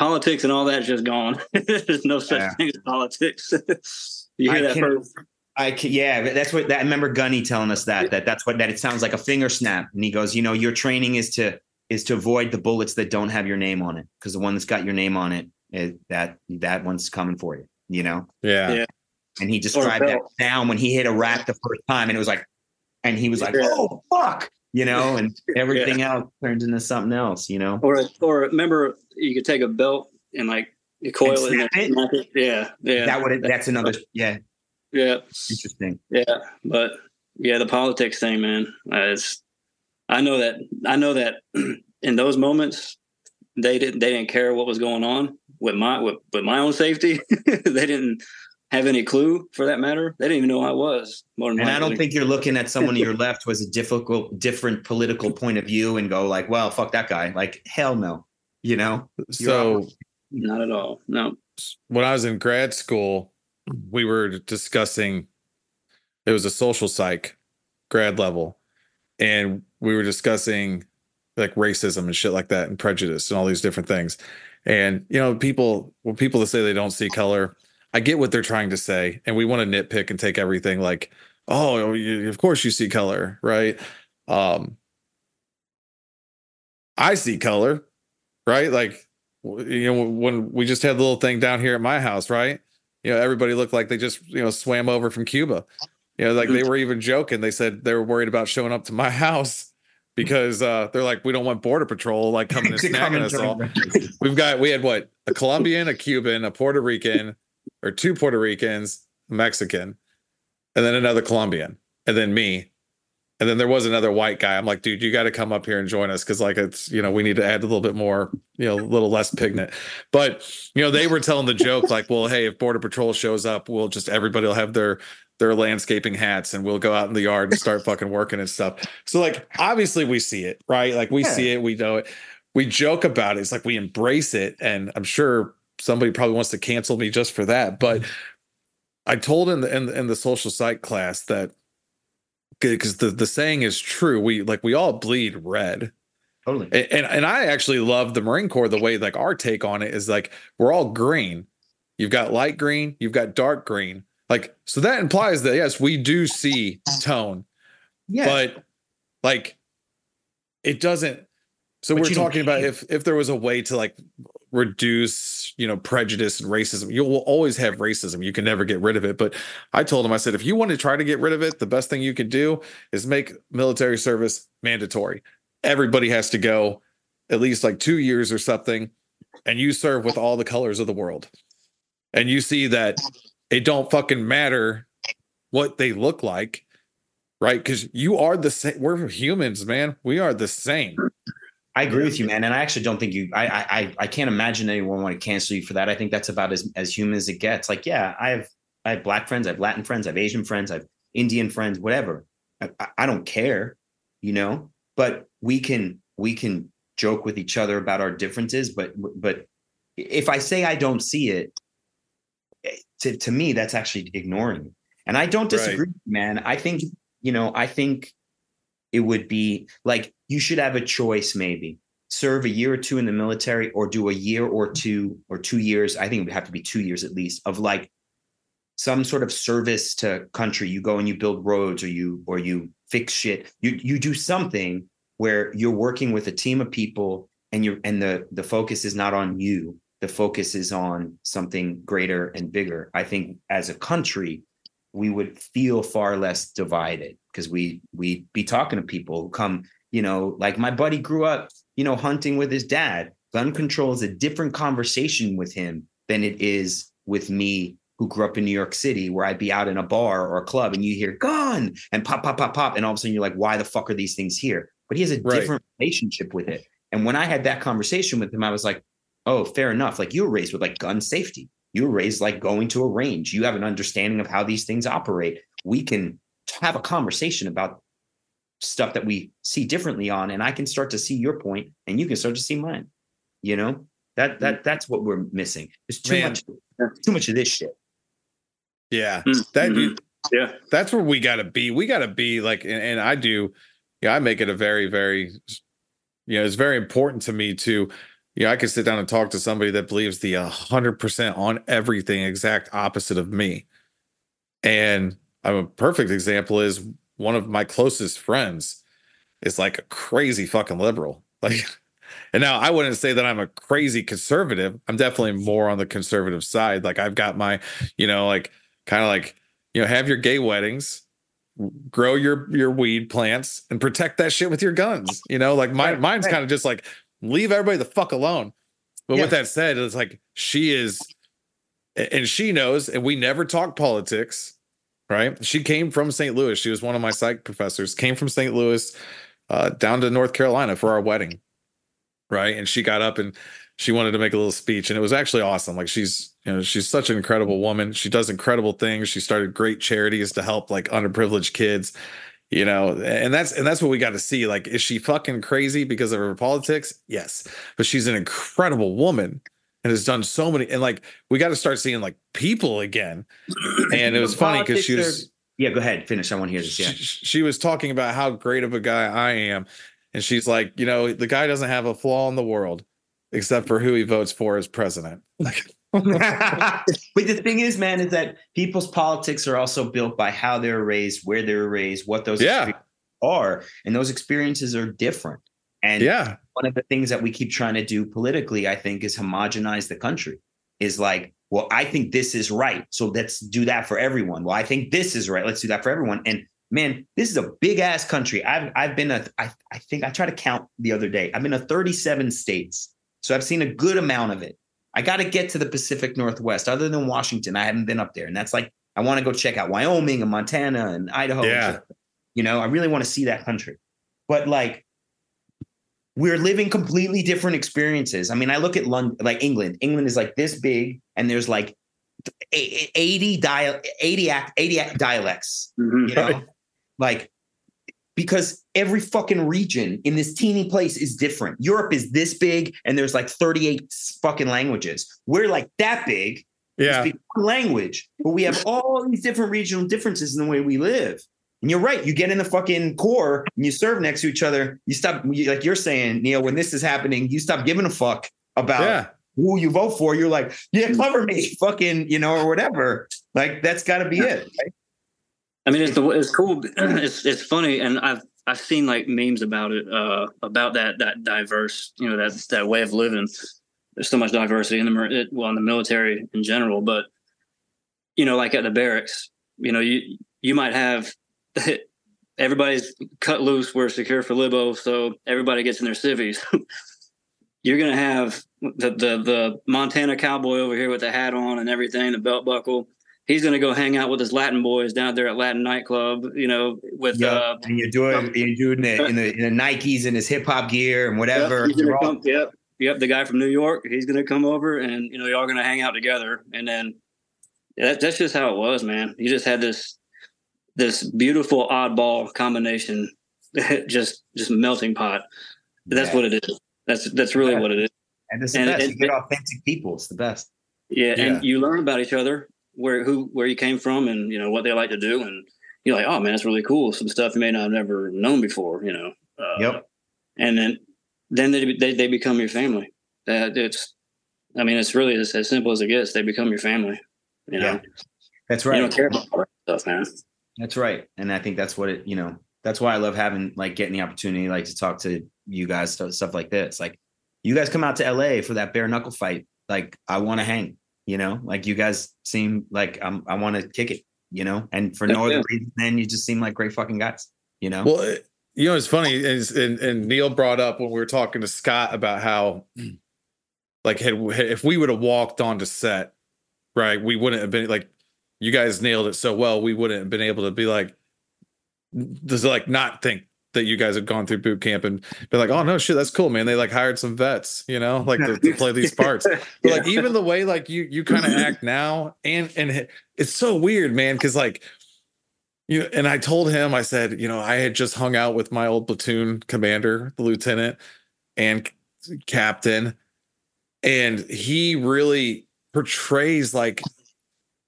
politics and all that's just gone. There's no such Yeah. thing as politics. you I hear that can't- first I can, yeah, that's what that, I remember Gunny telling us that that that's what that it sounds like a finger snap, and he goes, you know, your training is to is to avoid the bullets that don't have your name on it because the one that's got your name on it, it that that one's coming for you, you know. Yeah. Yeah. And he described that belt. down when he hit a rack the first time, and it was like, and he was like, Yeah. oh fuck, you know, and everything else turns into something else, you know. or or remember you could take a belt and like you coil it, and it? snap it. Yeah, yeah, That would that's another yeah, yeah, interesting. yeah. But yeah, the politics thing, man. Uh, it's I know that I know that in those moments they didn't they didn't care what was going on with my with, with my own safety. they didn't have any clue for that matter. They didn't even know who I was. More than And I don't think you're looking at someone to your left who has a difficult, different political point of view and go like, "Well, fuck that guy." Like, hell no, you know. So not at all. No. when I was in grad school, we were discussing it was a social psych grad level, and we were discussing like racism and shit like that and prejudice and all these different things. And you know, people when people that say they don't see color, I get what they're trying to say, and we want to nitpick and take everything like, oh, you, of course you see color, right? Um, I see color, right? Like, you know, when we just had the little thing down here at my house, right? You know, everybody looked like they just, you know, swam over from Cuba. You know, like they were even joking. They said they were worried about showing up to my house because uh, they're like, we don't want border patrol like coming and snagging us all. We've got we had what a Colombian, a Cuban, a Puerto Rican, or two Puerto Ricans, a Mexican, and then another Colombian, and then me. And then there was another white guy. I'm like, dude, you got to come up here and join us because, like, it's you know, we need to add a little bit more, you know, a little less pigment. But you know, they were telling the joke like, well, hey, if Border Patrol shows up, we'll just everybody will have their their landscaping hats and we'll go out in the yard and start fucking working and stuff. So, like, obviously, we see it, right? Like, we Yeah. see it, we know it we joke about it. It's like we embrace it. And I'm sure somebody probably wants to cancel me just for that. But I told in the in, in the social psych class that because the, the saying is true. We like we all bleed red. Totally. And, and and I actually love the Marine Corps the way like our take on it is like we're all green. You've got light green, you've got dark green. Like so that implies that yes, we do see tone Yeah. but like it doesn't so But we're talking about if if there was a way to like reduce you know prejudice and racism. You will always have racism. You can never get rid of it. But i told him i said if you want to try to get rid of it the best thing you can do is make military service mandatory. Everybody has to go at least like two years or something and you serve with all the colors of the world. And you see that it don't fucking matter what they look like right? Because you are the same we're humans man. We are the same I agree with you, man. And I actually don't think you. I I I can't imagine anyone want to cancel you for that. I think that's about as as human as it gets. Like, yeah, I have I have black friends, I have Latin friends, I have Asian friends, I have Indian friends, whatever. I, I- don't care, you know. But we can we can joke with each other about our differences. But but if I say I don't see it, eh, to to me that's actually ignoring. And I don't Right. disagree, man. I think you know. I think it would be like you should have a choice maybe. Serve a year or two in the military or do a year or two or two years i think it would have to be two years at least of like some sort of service to country. You go and you build roads or you or you fix shit. You you do something where you're working with a team of people and you're and the the focus is not on you. The focus is on something greater and bigger. I think as a country we would feel far less divided because we we'd be talking to people who come you know, like my buddy grew up, you know, hunting with his dad. Gun control is a different conversation with him than it is with me who grew up in New York City, where I'd be out in a bar or a club and you hear gun and pop, pop, pop, pop. And all of a sudden you're like, why the fuck are these things here? But he has a Right. different relationship with it. And when I had that conversation with him, I was like, oh, fair enough. Like you were raised with like gun safety. You were raised like going to a range. You have an understanding of how these things operate. We can have a conversation about stuff that we see differently on, and I can start to see your point, and you can start to see mine. You know that that that's what we're missing. There's too Man. much, too much of this shit. Yeah. Mhm. That Mhm. yeah. that's where we got to be. We got to be like, and, and I do, yeah, I make it a very, very, you know, it's very important to me to, know, I could sit down and talk to somebody that believes the hundred percent on everything exact opposite of me. And a perfect example is one of my closest friends is like a crazy fucking liberal. Like, and now I wouldn't say that I'm a crazy conservative. I'm definitely more on the conservative side. Like I've got my, you know, like kind of like you know have your gay weddings grow your your weed plants and protect that shit with your guns you know like Right, mine's kind of just like leave everybody the fuck alone. But Yeah. with that said it's like she is and she knows and we never talk politics right? She came from st louis. She was one of my psych professors came from st louis uh, down to north carolina for our wedding right? And she got up and she wanted to make a little speech and it was actually awesome. Like she's you know she's such an incredible woman. She does incredible things. She started great charities to help like underprivileged kids you know and that's and that's what we got to see like is she fucking crazy because of her politics yes but she's an incredible woman and has done so many and like we got to start seeing like people again and it was funny because she was Yeah, go ahead. Finish. I want to hear this. Yeah. she, she was talking about how great of a guy I am. And she's like, you know, the guy doesn't have a flaw in the world except for who he votes for as president. Like, but the thing is, man, is that people's politics are also built by how they're raised, where they're raised, what those Yeah. are, and those experiences are different. And yeah. one of the things that we keep trying to do politically, I think, is homogenize the country. Is like, well, I think this is right, so let's do that for everyone. Well, I think this is right, let's do that for everyone. And man, this is a big ass country. I've I've been a I, I think I tried to count the other day. I've been to 37 states, so I've seen a good amount of it. I got to get to the Pacific Northwest. Other than Washington, I haven't been up there, and that's like I want to go check out Wyoming and Montana and Idaho. Yeah. shit. You know, I really want to see that country. But like we're living completely different experiences. I mean, I look at London, like England. England is like this big, and there's like 80 dial 80 act 80 act dialects, Mhm. you know? Like because every fucking region in this teeny place is different. Europe is this big and there's like 38 fucking languages. We're like that big. Yeah. language, but we have all these different regional differences in the way we live. And you're right. You get in the fucking core and you serve next to each other. You stop, like you're saying, Neil, when this is happening, you stop giving a fuck about Yeah. who you vote for. You're like, yeah, cover me, fucking, you know, or whatever. Like that's got to be it. right? I mean, it's the it's cool. It's it's funny, and I've I've seen like memes about it, uh, about that that diverse, you know, that that way of living. There's so much diversity in the well in the military in general, but you know, like at the barracks, you know, you you might have everybody's cut loose. We're secure for libo, so everybody gets in their civvies. You're gonna have the the the Montana cowboy over here with the hat on and everything, the belt buckle he's going to go hang out with his Latin boys down there at Latin nightclub, you know, with Yeah, uh, and you're doing you're doing it in the, in the Nikes and his hip hop gear and whatever. Yep, he's gonna You're all- come, yep, yep. The guy from New York, he's going to come over, and you know, y'all going to hang out together, and then that, that's just how it was, man. You just had this this beautiful oddball combination, just just melting pot. That's Yeah. what it is. That's that's really Yeah. what it is. and it's the and- best. and- you get authentic people. It's the best. Yeah, Yeah. and you learn about each other, where who where you came from, and you know what they like to do, and you're like, oh man, that's really cool. Some stuff you may not have never known before, you know. Uh, Yep. And then then they they, they become your family. That it's, I mean, it's really as, as simple as it gets. They become your family. You know, Yeah. That's you right. don't care about all that stuff, man. That's right. And I think that's what it, you know, that's why I love having like getting the opportunity like to talk to you guys stuff, stuff like this. Like you guys come out to LA for that bare knuckle fight. Like I want to hang, you know, like you guys seem like I'm, I want to kick it, you know, and for no Yeah. other reason than you just seem like great fucking guys, you know? Well, you know, it's funny, is and, and Neil brought up when we were talking to Scott about how, like, had if we would have walked onto set, right, we wouldn't have been like, you guys nailed it so well, we wouldn't have been able to be like, does like not think that you guys had gone through boot camp and been like, oh no, shit, that's cool, man. They like hired some vets, you know, like to, to play these parts. But Yeah. like even the way like you you kind of act now, and and it's so weird, man, because like you know, and I told him, I said, you know, I had just hung out with my old platoon commander, the lieutenant, and captain, and he really portrays like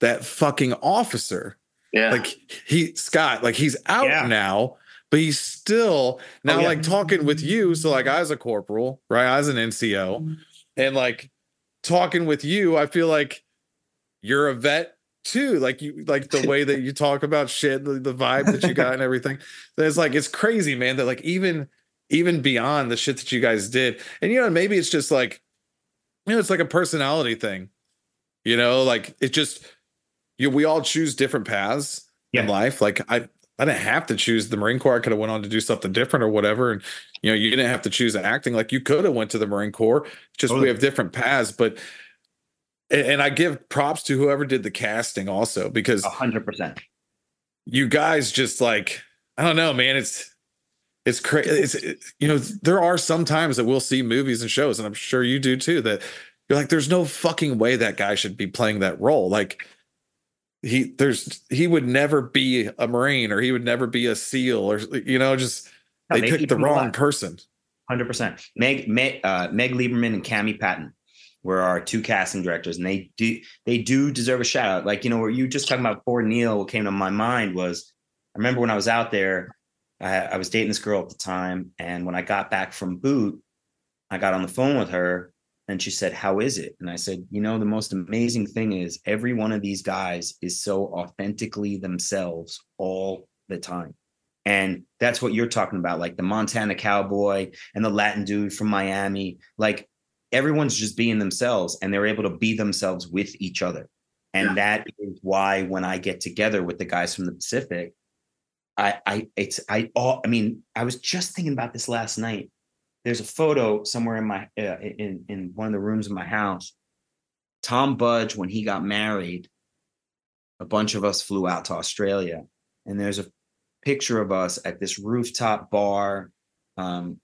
that fucking officer Yeah. like he Scott, like he's out Yeah. now, but he's still oh, now Oh, yeah. like talking with you. So like I was a corporal, right? I was an NCO, mm-hmm. and like talking with you, I feel like you're a vet too. Like you like the way that you talk about shit, the, the vibe that you got and everything. It's like it's crazy, man, that like even even beyond the shit that you guys did. And you know, maybe it's just like, you know, it's like a personality thing. You know, like it just you we all choose different paths in life. Like I I didn't have to choose the Marine Corps. I could have went on to do something different or whatever. And you know, you didn't have to choose acting. Like you could have went to the Marine Corps. Just we have different paths. But and, and I give props to whoever did the casting also because hundred percent. you guys just like I don't know, man. It's it's crazy. It's it- you know there are some times that we'll see movies and shows, and I'm sure you do too. That you're like, there's no fucking way that guy should be playing that role. Like he there's he would never be a marine or he would never be a seal or you know just No, they, picked the wrong alive. person. Hundred percent. Meg, Meg, uh, Meg Liberman and Cami Patton were our two casting directors, and they do they do deserve a shout out. Like you know, where you just talking about for Neil, what came to my mind was I remember when I was out there, I, I was dating this girl at the time, and when I got back from boot, I got on the phone with her, and she said, "How is it?" And I said, "You know, the most amazing thing is every one of these guys is so authentically themselves all the time." And that's what you're talking about, like the Montana cowboy and the Latin dude from Miami. Like everyone's just being themselves and they're able to be themselves with each other. And that is why when I get together with the guys from the Pacific, I I it's I all I mean, I was just thinking about this last night. There's a photo somewhere in my uh, in in one of the rooms of my house. Tom Budge when he got married, a bunch of us flew out to Australia and there's a picture of us at this rooftop bar. Um,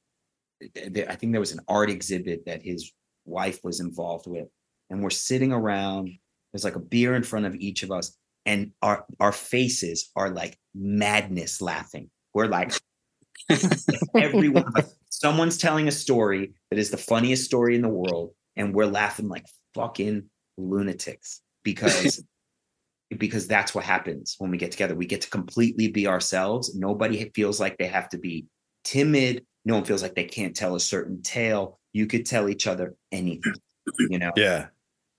I think there was an art exhibit that his wife was involved with, and we're sitting around. There's like a beer in front of each of us, and our our faces are like madness laughing. We're like every one of us. Someone's telling a story that is the funniest story in the world, and we're laughing like fucking lunatics because because that's what happens when we get together. We get to completely be ourselves. Nobody feels like they have to be timid. No one feels like they can't tell a certain tale. You could tell each other anything. You know, Yeah.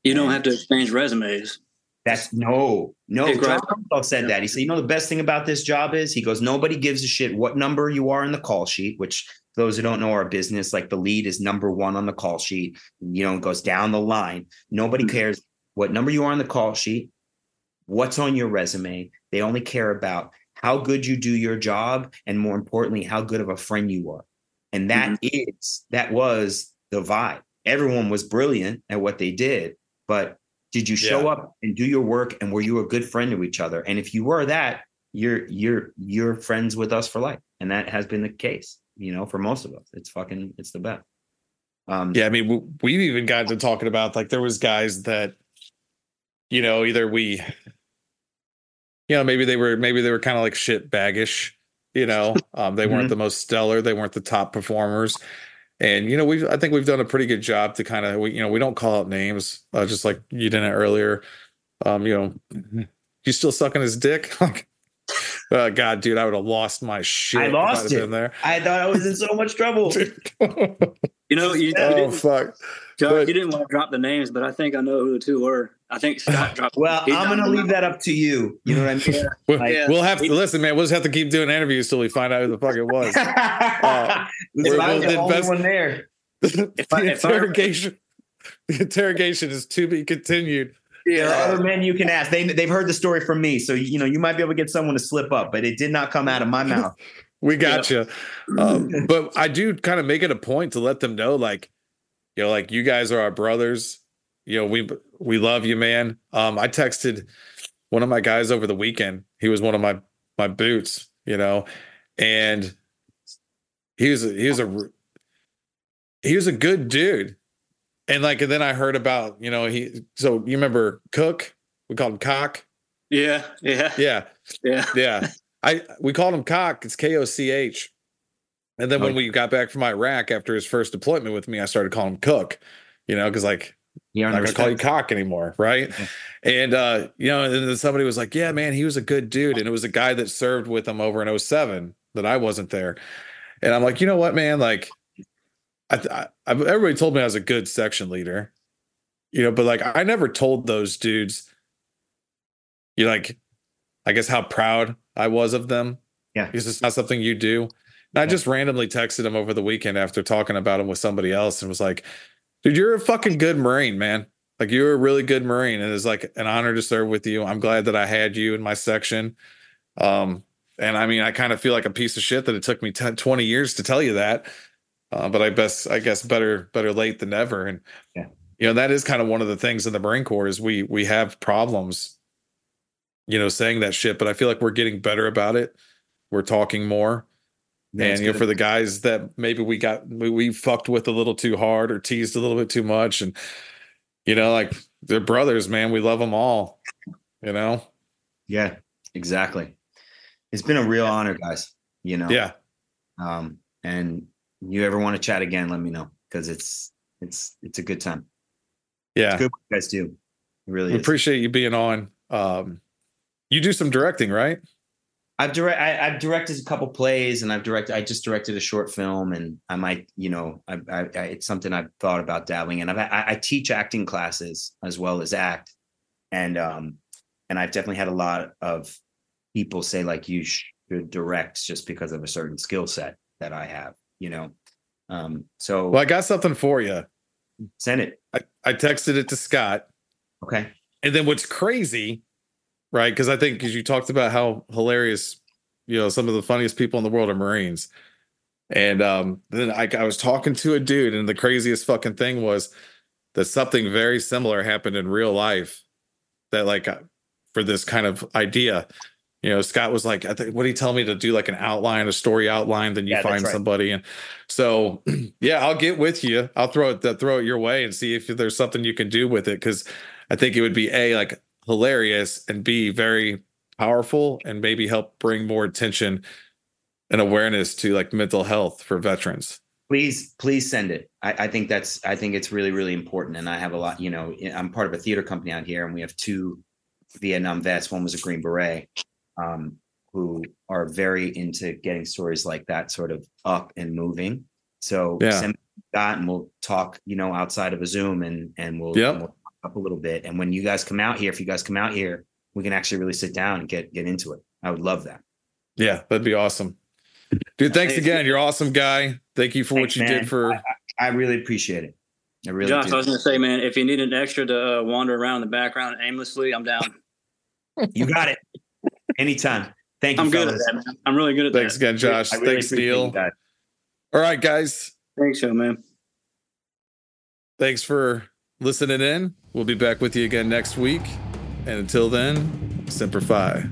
you don't have to exchange resumes. That's no, no. Hey, John. Rumsfeld said that. He said, you know, the best thing about this job is he goes, nobody gives a shit what number you are in the call sheet, which for those who don't know our business, like the lead is number one on the call sheet, you know, it goes down the line. Nobody Mhm. cares what number you are on the call sheet, what's on your resume. They only care about how good you do your job and more importantly, how good of a friend you are. And that is that was the vibe. Everyone was brilliant at what they did, but did you show Yeah. up and do your work and were you a good friend to each other? And if you were that, you're you're you're friends with us for life. And that has been the case, you know, for most of us. It's fucking it's the best. Um Yeah, I mean, we, we've even gotten to talking about like there was guys that, you know, either we, you know, maybe they were maybe they were kind of like shit baggish, you know, um, they weren't Mhm. the most stellar, they weren't the top performers, and you know, we've I think we've done a pretty good job to kind of we you know we don't call out names, uh, just like you did it earlier, um, you know, you still sucking his dick, like. Uh, God, dude, I would have lost my shit. I lost it. there. I thought I was in so much trouble. You know, you, you, oh didn't, fuck! Josh, but- you didn't want to drop the names, but I think I know who the two were. I think Scott dropped. Well, I'm gonna them. leave that up to you. You know what I mean? We'll, Like- we'll have to listen, man. We'll just have to keep doing interviews till we find out who the fuck it was. Uh, Listen, we're- I was we'll the only invest- one there. the If I- if I- interrogation, the interrogation is to be continued. There are Yeah, other men you can ask. They they've heard the story from me, so you know you might be able to get someone to slip up, but it did not come out of my mouth. we got yeah. you. Um, but I do kind of make it a point to let them know, like, you know, like you guys are our brothers. You know, we we love you, man. Um, I texted one of my guys over the weekend. He was one of my my boots, you know, and he was he was a he was a good dude. And like, and then I heard about, you know, he so you remember Cook? We called him Cock. Yeah, yeah, yeah, yeah, yeah. I we called him Cock. It's K O C H. And then when we got back from Iraq after his first deployment with me, I started calling him Cook. You know, because like I'm not gonna call you Cock anymore, right? Yeah. And uh, you know, and then somebody was like, "Yeah, man, he was a good dude," and it was a guy that served with him over in 07 that I wasn't there. And I'm like, you know what, man? Like, I, I, everybody told me I was a good section leader, you know, but like I never told those dudes, you know, like, I guess how proud I was of them. Yeah. Because it's not something you do. And yeah. I just randomly texted him over the weekend after talking about him with somebody else and was like, dude, you're a fucking good Marine, man. Like you're a really good Marine. And it's like an honor to serve with you. I'm glad that I had you in my section. Um, and I mean, I kind of feel like a piece of shit that it took me 10, 20 years to tell you that. Uh, but I best, I guess, better, better late than never. And yeah. you know, that is kind of one of the things in the Marine Corps is we we have problems, you know, saying that shit. But I feel like we're getting better about it. We're talking more. And you know, for the guys that maybe we got we, we fucked with a little too hard or teased a little bit too much, and you know, like they're brothers, man. We love them all. You know. Yeah, exactly it's been a real honor, guys. You know. Yeah. Um, and you ever want to chat again, let me know because it's it's it's a good time. Yeah. It's good what you guys do. It really we appreciate you being on. Um you do some directing, right? I've direct I, have directed a couple plays and I've directed I just directed a short film and I might, you know, I, I, I it's something I've thought about dabbling in. I've, I, I teach acting classes as well as act. And um and I've definitely had a lot of people say like you should direct just because of a certain skill set that I have, you know. Um, so well, I got something for you. Send it. I, I texted it to Scott. Okay. And then what's crazy, right? Because I think because you talked about how hilarious, you know, some of the funniest people in the world are Marines. And um, then I, I was talking to a dude, and the craziest fucking thing was that something very similar happened in real life. That like uh, for this kind of idea, you know scott was like i think what do you tell me to do like an outline a story outline then you yeah, find right. somebody and so yeah i'll get with you i'll throw it throw it your way and see if there's something you can do with it because i think it would be a like hilarious and b very powerful and maybe help bring more attention and awareness to like mental health for veterans please please send it I, I, think that's i think it's really really important and i have a lot you know i'm part of a theater company out here and we have two vietnam vets one was a green beret um, who are very into getting stories like that sort of up and moving. So yeah. send that and we'll talk, you know, outside of a Zoom and and we'll, yep. and we'll up a little bit. And when you guys come out here, if you guys come out here, we can actually really sit down and get get into it. I would love that. Yeah, that'd be awesome. Dude, thanks again. You're awesome guy. Thank you for thanks, what you man. did for I, I, really appreciate it. I really Josh, do. I was gonna say, man, if you need an extra to uh, wander around in the background aimlessly, I'm down. you got it. Anytime. Thank you. I'm good at that, man. I'm really good at Thanks that. Thanks again, Josh. Really Thanks, Neil. All right, guys. Thanks, yo, man. Thanks for listening in. We'll be back with you again next week. And until then, Semper Fi.